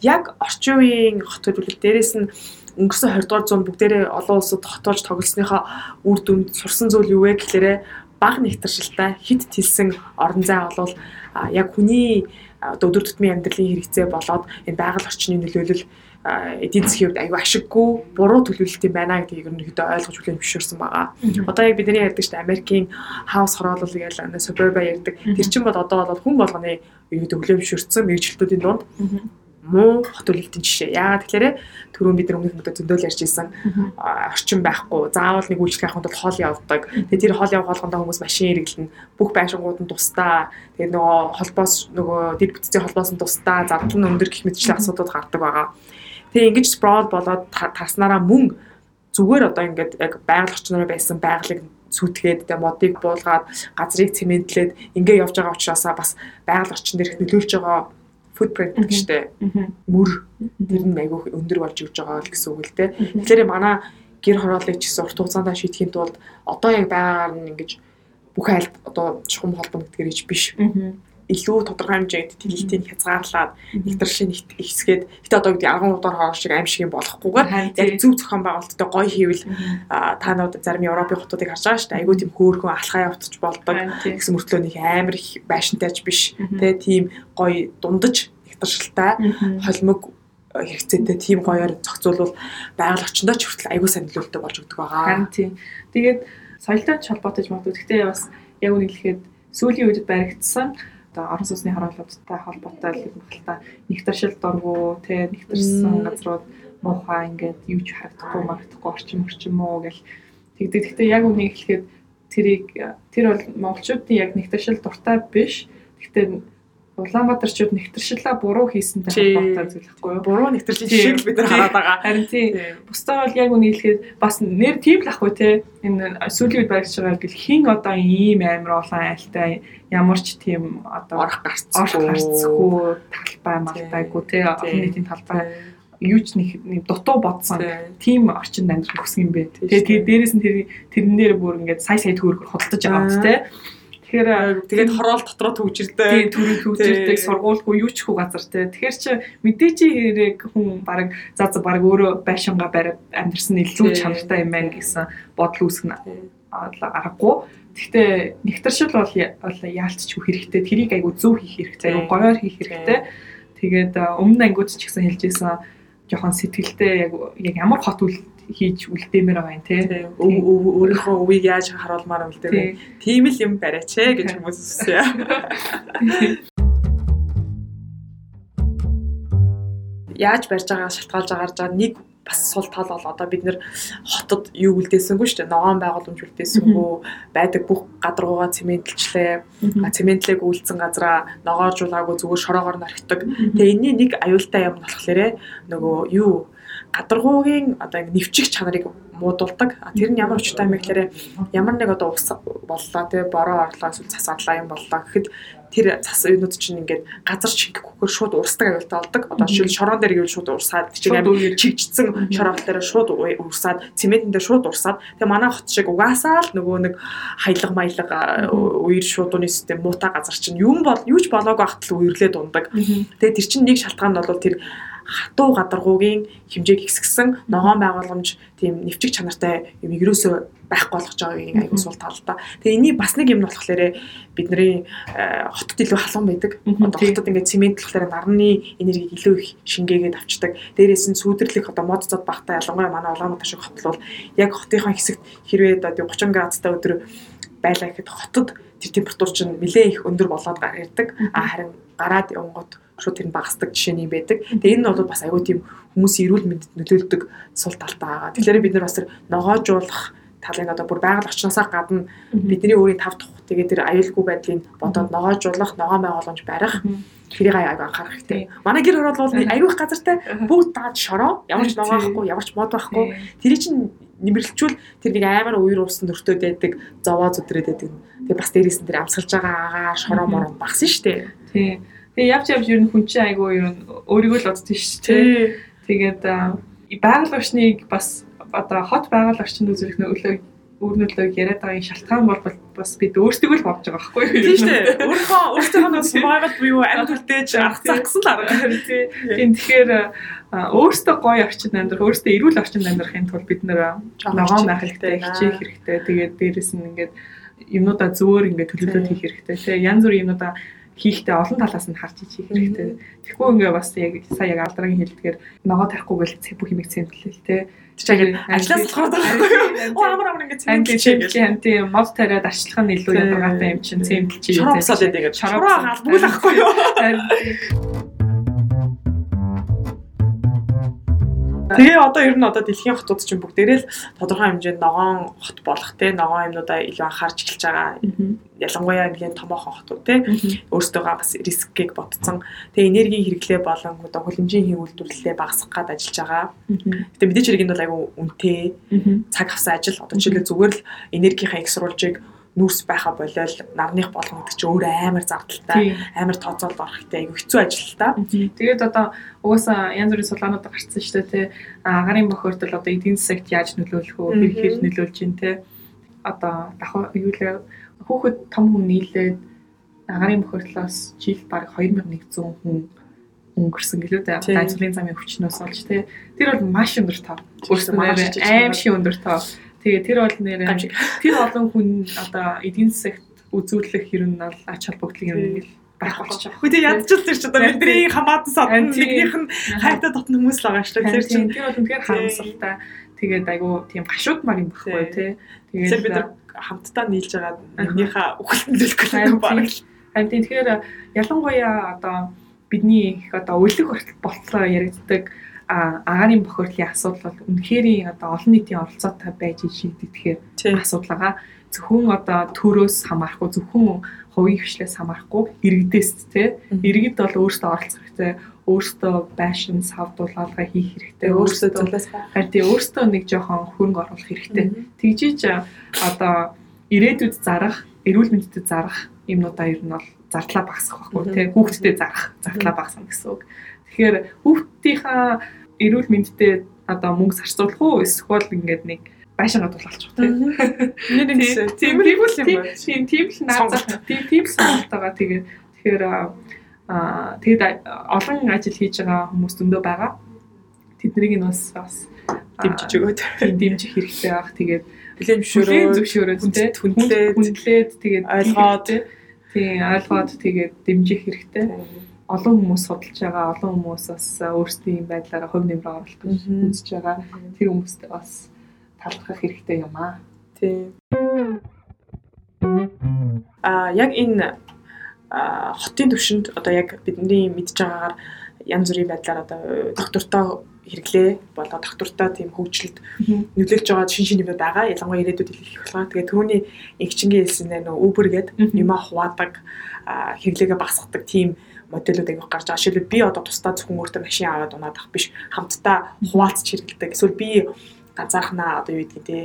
Яг орчин үеийн хот төлөвлөлт дээрээс нь өнгөрсөн 20 дугаар зуунд бүгдээрээ олон улсад хотоолж тоглосныхоо үр дүнд сурсан зүйл юу вэ гэхлээрэ баг нэгтаршилтай хит тэлсэн орон зай болвол яг хүний өдөр тутмын амьдралын хэрэгцээ болоод энэ байгаль орчны нөлөөлөл эдийн засгийн хувьд аюу ашиггүй буруу төлөвлөлт юм байна гэдгийг ерөнхийдөө ойлгож хүлээн зөвшөөрсөн байгаа. Одоо яг бидний ярьдаг чинь Америкийн хаус хороолол гэж suburba ярьдаг. Тэр чинь бол одоо бол хүн болгоны ерөнхийдөө хүлээн зөвшөөрсөн мэрэгчлүүдийн дунд муу хот төлөлтийн жишээ. Яагаад тэгэхээр түрүүн бид нар өмнөх өдөр зөндөөл ярьж исэн орчин байхгүй. Заавал нэг үйлчлэг авахын тулд хоол явдаг. Тэгээ тэр хоол явах болгондоо хүмүүс машин хэрэглэнэ. Бүх байшингууд нь тусдаа. Тэгээ нөгөө холбоос нөгөө дэд бүтцийн холбоос нь тусдаа. Зардал нь өндөр гэх мэтчлэн асуудууд гардаг байгаа. Тэгээ ингэж sprawl болоод таснараа мөн зүгээр одоо ингээд яг байгаль орчноор байсан байгалыг сүтгээд тэгээ модыг буулгаад газрыг цементлээд ингээ явж байгаа учраас бас байгаль орчин дээрх нөлөөлж байгаа footprint гэжтэй мөр тэр нь айгүй өндөр болж өгж байгаа л гэсэн үг л дээ. Тэгэхээр манай гэр хорооллыг ч гэсэн урт хугацаанд шийдэхин тулд одоо яг байгаагаар нь ингэж бүх айлт одоо чухам ич биш илүү тодорхой хэмжээнд тэлэлтийг хязгаарлаад нэгтршийн ихсгээд гэтээ одоо гэдэг 10 удаар хоол шиг аим шиг юм болохгүйгээр яг зөв зохион байгуулалттай гоё хийвэл та нууд зарим Европын хотуудыг харж байгаа шүү дээ. Айгүй тийм хөөрхөн алхаа явуулж болдог гэсэн мөртлөө нэг амар их байшинтайч биш. Тэ тийм гоё дундаж нэгтршилтай холимог хэрэгцээтэй тийм гоёор зохицуулбал байгаль орчиндөө ч хүртэл аягүй сайн нөлөөлтөй болж өгдөг байгаа. Тийм. Тэгээд соёлтой ч холбоотой ч магадгүй. Гэхдээ бас яг үнэхээр сүүлийн үед баригдсан одоо орон сууцны харуулттай холбоотой л юм та нэгтэршил дургу тэ нэгтэрсэн газрууд муухай ингээд юу ч харагдахгүй магадгүй орчим орчим уу гэл тэгдэг. Гэхдээ яг үнийг хэлэхэд тэрийг тэр бол монголчуудын яг нэгтэршил дуртай биш. Гэхдээ Улаанбаатарчууд нэгтэршилээ буруу хийсэнтэй холбоотой зүйл хэвгүй юу? Буруу нэгтэршил шиг бид нар хараад байгаа. Харин тийм. Бусдаа бол яг үнийг хэлэхэд бас нэр тийм л ахгүй те. Энэ сүүлийн үед баригдаж байгаа гэл хин одоо ийм амар олон айлтай ямар ч тийм одоо орох гарцгүй гарцгүй талбай малтайгүй те. Олон нийтийн талбай юу ч нэг дутуу бодсон тийм орчинд амьдрах хүсэх юм бэ. Тэгээ дээрээс нь тэр тэрэн дээр бүр ингээд сая сая төгрөгөөр худалдаж байгаа юм те. Тэгэхээр тэгээд хороол дотроо төгжирдэг. Тийм төрийн төгжирдэг сургуульгүй юу ч хүү газар те. Тэгэхээр чи мэдээч хэрэг хүн баг за за баг өөрөө байшингаа бариад амьдрсан илүү чанартай юм байна гэсэн бодол үүсгэнэ. Аргагүй. Гэхдээ нэгтэршил бол яалтчгүй хэрэгтэй. Тэрийг айгу зөв хийх хэрэгтэй. Айгу гоёор хийх хэрэгтэй. Тэгээд өмнө ангууд ч гэсэн хэлжсэн жоохон сэтгэлтэй яг ямар хот үл хийж үлдээмээр байгаа юм тий. Өөрийнхөө өвийг яаж харуулмаар үлдээ вэ? Тийм л юм бариач ээ гэж хүмүүс үсэе. яаж барьж байгаа шалтгаалж байгаарж нэг бас сул тал бол одоо бид нэр хотод юу үлдээсэнгүй шүү дээ. Ногоон байгууламж үлдээсэнгүй байдаг бүх гадаргуугаа цементэлчлээ. Цементлэг үлдсэн газараа ногооржуулаагүй зүгээр шороогоор нархитдаг. Тэгээ энэний нэг аюултай юм болохоор нөгөө юу гадаргуугийн одоо нэвчих чанарыг муудулдаг. Тэр нь ямар учиртай юм бэ гэхээр ямар нэг одоо ус боллоо те бороо орлоо эсвэл цас орлоо юм боллоо гэхэд тэр цас уйнууд чинь ингээд газар чигэхгүйгээр шууд урсдаг аюултай болдог. Одоо жишээл шорон дээр гэвэл шууд урсаад чинь амар чигжсэн шорон дээр шууд урсаад цементэн дээр шууд урсаад тэгээ манай хот шиг угаасаа л нөгөө нэг хаялга маялга үер шуудууны систем муута газар чинь юм бол юу ч болоогүй ахтал үерлээ дундаг. Тэгээ тэр чинь нэг шалтгаан нь бол тэр хатуу гадаргуугийн хэмжээг ихсгсэн ногоон байгууламж тийм нэвчиг чанартай юм ерөөсөө байхгүй болгож байгаагийн аягүй сул тал та. Тэгээ энийг бас нэг юм нь болохоор бидний э, хотод илүү халуун байдаг. Одоо хотод ингээд цемент болохоор нарны энергийг илүү их шингээгээд авчдаг. Дээрээс нь сүйдэрлэх одоо мод зод багтаа ялангуяа манай Улаанбаатар шиг хот бол яг хотынхаа хэсэгт хэрвээ одоо 30 градустай өдөр байлаа гэхэд хотод тэр температур чинь нэлээ их өндөр болоод гардаг. А харин гараад явгот шууд тэр нь багасдаг жишээний байдаг. Тэгээ энэ нь бол бас аюу тийм хүмүүсийн эрүүл мэндэд нөлөөлдөг сул талтай байгаа. Тэгэхээр бид нар бас тэр ногоожуулах талын одоо бүр байгаль орчноосаа гадна бидний өөрийн тав тух тэгээд тэр аюулгүй байдлыг бодоод ногоожуулах, ногоон байгууламж барих тэрийг аяг анхаарах хэрэгтэй. Манай гэр орол бол аюух газартай бүгд даад шороо, ямар ч ногоо ахгүй, ямар ч мод байхгүй. Тэр чинь нэмэрлэлчүүл тэр нэг амар үер уусан өртөөд байдаг, зовоо зүдрээд байдаг. Тэгээ бас дээрээс нь тэр амсгалж байгаа агаар шороо мороо багсан шүү дээ. Тий. Тэгээ явж явж ер нь хүн чинь айгүй ер нь өөрийгөө л бодсон шүү дээ. Тэгээд байгаль орчныг бас одоо хот байгаль орчинд үзүүлэх нөлөө өөрнөлөө яриад байгаа шалтгаан бол бас бид өөрсдөө л бодож байгаа байхгүй юу? Тийм шүү. Өөрөө өөртөө нэг survival буюу амьд үлдээж арга загсан л арга. Тийм тэгэхээр өөртөө гоё орчинд амьдрах, өөртөө эрүүл орчинд амьдрахын тулд бид нэр ногоон байх хэрэгтэй, хичээх хэрэгтэй. Тэгээд дээрэс нь ингээд юмнуудаа зөөр ингээд төлөвлөлт хийх хэрэгтэй. Тэгээ янз бүрийн юмнуудаа хийхдээ олон талаас нь харж хийх хэрэгтэй. Тэгэхгүй ингээ бас яг сая яг алдаргийн хэлдгээр ногоо тарихгүй гэл цэг бүх юмыг цэмтлээ те. Чинь ажлаас болохоор байгаа. Оо амар амар ингээ цэмтлээ. Анти мод тариад арчлах нь илүү ядаргаатай юм чинь цэмтлж юм. Шараа тэгээд шараа хаал бүгд ахгүй юу. Тэгээ одоо ер нь одоо дэлхийн хотууд чинь бүгдээрээ л тодорхой хэмжээнд ногоон хот болох те ногоон юмнуудаа илүү анхаарч эхэлж байгаа. Ялангуяа нэгэн томоохон хотууд те өөрсдөө бас рискийг бодцсон. Тэгээ энергийн хэрэглээ болон одоо хөлөмжийн хийн үйлдвэрлэлээ багасгах гад ажиллаж байгаа. Гэтэ мэдээч хэрэг энэ бол айгүй үнэтэй цаг авсан ажил. Одоо жишээлбэл зүгээр л энергийнхаа их сурвалжийг нүүрс байха болол нарных болгоно гэдэг чинь өөр амар зардалтай амар тооцоол хэрэгтэй айгүй хэцүү ажил л та. Тэгээд одоо угаасаа янз бүрийн сулаанууд гарсан шүү дээ тий. Агарын бохирдол одоо эдийн засагт яаж нөлөөлөх вэ? Хэрхээр нөлөөлж ин тий. Одоо давхар юу л хүүхэд том хүн нийлээд агарын бохирдлоос жил баг 2100 хүн өнгөрсөн гэлөө дээ. Дайцлын замын хүчнөөс олж тий. Тэр бол маш өндөр тав. Өөрөөсөө аим шиг өндөр тав Тэгээ тэр бол нэр тэр олон хүн одоо эдийн засагт үзүүлэх хэрэг нь бол ач холбогдлын юм ингээл байх болчих. Хөөе ядчил тэр ч одоо бидний хамаатан садан нэгнийх нь хайртай дотн хүмүүс л байгаа шүү. Тэр чинь тэр бол үнэхээр харамсалтай. Тэгээд айгу тийм гашуудмаар юм баггүй тий. Тэгээд бид хамтдаа нийлж байгаа нэгнийхээ үхэлтэнлэх юм баг. Харин тэгэхээр ялангуяа одоо бидний их одоо өлөх болтлоо яригддаг агаарын бохирдлын асуудал бол үнэхээр одоо олон нийтийн оролцоотой байж шийдэгдэхээр асуудал байгаа. Зөвхөн одоо төрөөс хамаарахгүй зөвхөн хувийн хвшлээс хамаарахгүй иргэдээс те иргэд бол өөрсдөө оролцох хэрэгтэй. Өөрсдөө байшин сав дулаалгаа хийх хэрэгтэй. Өөрсдөө төлөөс харин тий өөрсдөө нэг жоохон хөрөнгө оруулах хэрэгтэй. Тэгжиж одоо ирээдүйд зарах эрүүл мэндэд зарах юмнуудаа ер нь бол зардлаа багасгах байхгүй тий. Хүүхдэд зарах зардлаа багасгах гэсэн үг Тэгэхээр хүүхдийнхаа эрүүл мэндэд одоо мөнгө зарцуулах уу эсвэл ингээд нэг байшингаа дулаалчих тийм. Нэр нэгсэн. Тийм тийм л юм байна. Тийм тийм л наазах. Тийм тийм л сонголтойгоо тэгээ тэгэхээр аа тэгэд олон ажил хийж байгаа хүмүүс зөндөө байгаа. Тэднийг нь бас бас дэмжиж өгөөд дэмжих хэрэгтэй байх. Тэгээд зөвшөөрөө зөвшөөрөөд тийм хүндлээд тэгээд ойлгоод тийм ойлгоод тэгээд дэмжих хэрэгтэй олон хүмүүс судалж байгаа, олон хүмүүс бас өөрсдийн байдлаараа хувь нэмрээ гэж үзэж байгаа. Тэр хүмүүстээ бас талархах хэрэгтэй юм аа. Тийм. А яг энэ хотын төвшөнд одоо яг бидний мэдж байгаагаар янз бүрийн байдлаар одоо доктортой хэрэглээ болоо доктортой тийм хөгжилд нөлөөлж байгаа шин шин юмуд байгаа. Ялангуяа ирээдүйд их болохоор тэгээ түрүүний игчингийн хэлсэн нэ нөө Uber гэдэг юмаа хуваадаг хэрэглээгээ багасгадаг тийм модулууд аяг гарч байгаа. Жишээлбэл би одоо тусдаа зөвхөн өөртөө машин аваад унаад ах биш хамтдаа хуваалцж хэрэглэдэг. Эсвэл би ганцаархнаа одоо юу гэдгийг те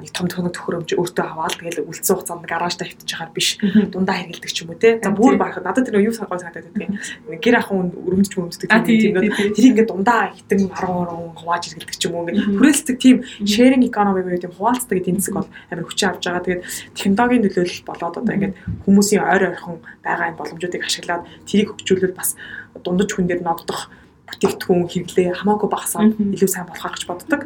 нэг том тоног төхөөрөмж өөртөө аваад тэгэл үлдсэн хугацаанд гараажтай хөвтөж хагаар биш дундаа хэрэгэлдэг ч юм уу те. За бүр баах надад тэр юу саргой санагдаад байдаг. Гэр ахын өрөмдөж өрөмддөг тийм юм. Тэр ингээд дундаа хитэн харан орон хувааж хэрэгэлдэг ч юм уу ингээд хүрээлцдэг тийм sharing economy буюу тийм хуваалцдаг эдийн засаг бол амар хүчин авч байгаа. Тэгээд технологийн нөлөөлөл болоод одоо ингээд хүмүүсийн ойр ойрхон байгаа энэ боломжуудыг ашиглаад тэрийг хөгжүүлвэл бас дундаж хүн дээр ногдох бүтээгдэхүүн хэрэглээ хамаагүй багасаад илүү сайн болохоо гэж боддог.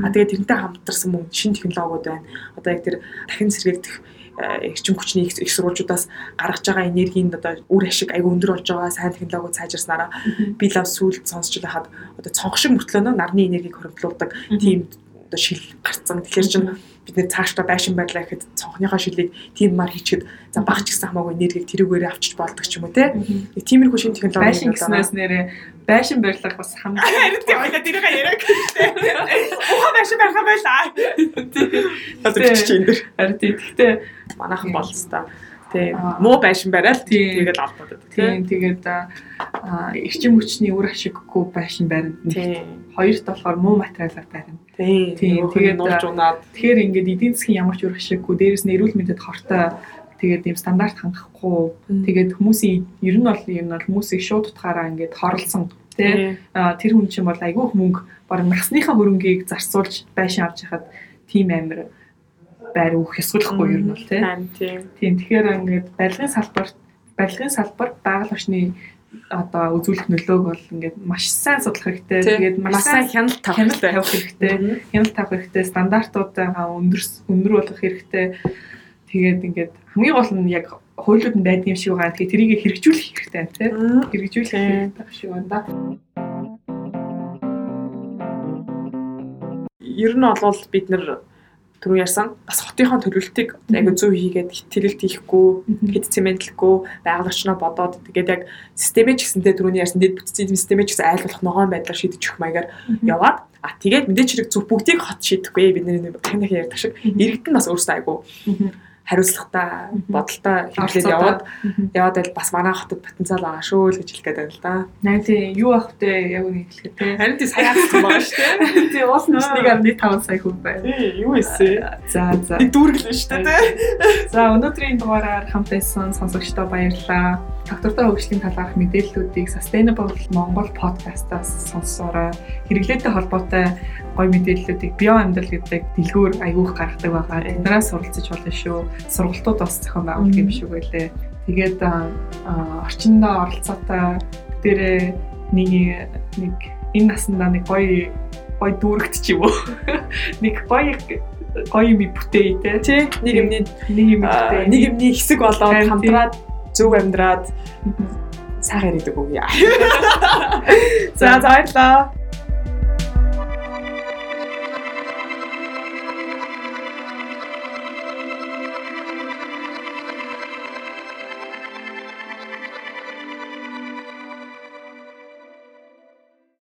А тэгээд тэрнтэй хамтарсан мөн шинэ технологиуд байна. Одоо яг тэр дахин сэргээгдэх э, эрчим хүчний их сурвалжуудаас гаргаж байгаа энергийн одоо үр ашиг аягүй өндөр болж байгаа сайн технологиуд сайжирснараа би лав сүлд сонсч байхад одоо цонх шиг мөртлөө нарны энергийг хоригдлуулдаг тийм одоо шил гарцсан. Тэгэхээр чинь бид нэр цаашдаа байшин байрлаа гэхэд цонхныхоо шилийг тийм мар хийчихэд за багч гэсэн хамаагүй энергийг тэрүүгээрээ авчиж болдог ч юм уу те. Тиймэрхүү шин технологи байшин гэснээс нэрээ байшин барилга бас хамгийн харин тийм ойлаа тэрийг яриаг. Ухаан байшин барих байлаа. Одоо чи энэ дэр. Харин тийм. Гэхдээ манайхан болцоо Тийм. Муу байшин барайл тэгээд алдаад байдаг. Тийм. Тэгээд эрчим хүчний үр ашиггүй байшин барина. Тийм. Хоёрт болохоор муу материалаар барина. Тийм. Тэгээд нуулж унаад. Тэгэхээр ингээд эдийн засгийн ямар ч үр ашиггүй дээрэс нь эрүүл мэндэд хортой тэгээд ийм стандарт хангахгүй тэгээд хүмүүсийн ер нь бол юм бол хүмүүсийг шууд утгаараа ингээд хорлсон тий тэр хүн чинь бол айгүй мөнгө бараг насныхаа хөрөнгийг зарцуулж байшин авч яхад тийм амир байр өгөх ёсгохгүй ер нь бол тийм. Тийм. Тэгэхээр ингээд барилгын салбарт барилгын салбарт байгаль орчны одоо үзүүлэх нөлөөг бол ингээд маш сайн судлах хэрэгтэй. Тэгээд маш сайн хяналт тавих хэрэгтэй. Хяналт тавих хэрэгтэй. Стандартуудаа өндөр өндөр болгох хэрэгтэй. Тэгээд ингээд хамгийн гол нь яг хуулиуд нь байдаг юм шиг байгаа. Тэгэхээр тэрийг хэрэгжүүлэх хэрэгтэй тийм. Хэрэгжүүлэх хэрэгтэй шиг байна. Ер нь бол бид нар түрүү ярьсан. Бас хотынхоо төлөвлөлтийг яг зөв хийгээд хэтэрэлт хийхгүй хэд цементлэхгүй орчноо бодоод тэгээд яг системээ ч гэсэнтэй түрүүний ярьсан дэд бүтцийн системээ ч гэсэн айлуулах ногоон байдлаар шийдэж өгөх маягаар яваад а тэгээд мэдээч хэрэг зөв бүгдийг хот шийдэхгүй. Бидний таних ярьдаг шиг иргэд нь бас өөрсдөө айгу хариуцлагатай бодолтой хэрэглээд яваад яваад байл бас манай хотод потенциал байгаа шүү л гэж хэлэх гээд байна л да. Найз юу ах вэ яг үнийг хэлэхэд те. Харин тий сая авсан байгаа шүү дээ. Тий уус нь 1.5 сая хүн байна. Юу эсэ. За за. Би дүүргэлэн шүү дээ. За өнөөдрийн дугаараар хамт байсан сонсогчдоо баярлалаа. Доктортой хөгжлийн талаарх мэдээллүүдийг Sustainable Монгол подкастаас сонсороо хэрэглээтэй холбоотой гоё мэдээллүүдийг био амьдрал гэдэг дэлгүүр аягүйх гаргадаг байгаа. Эндраас суралцж болно шүү. Сургалтууд бас зохион байгуулдаг юм шиг байлээ. Тэгээд орчиндөө оролцоотой дээрээ нэг нэг энэ наснда нэг гоё гоё дүүрэгт ч юм уу. Нэг гоё гоё юм бүтээе те. Нэг юмний нэг юм. Нэг юмний хэсэг болоод хамтраад зөв амьдраад сайхан яриад өгье. За баярлалаа.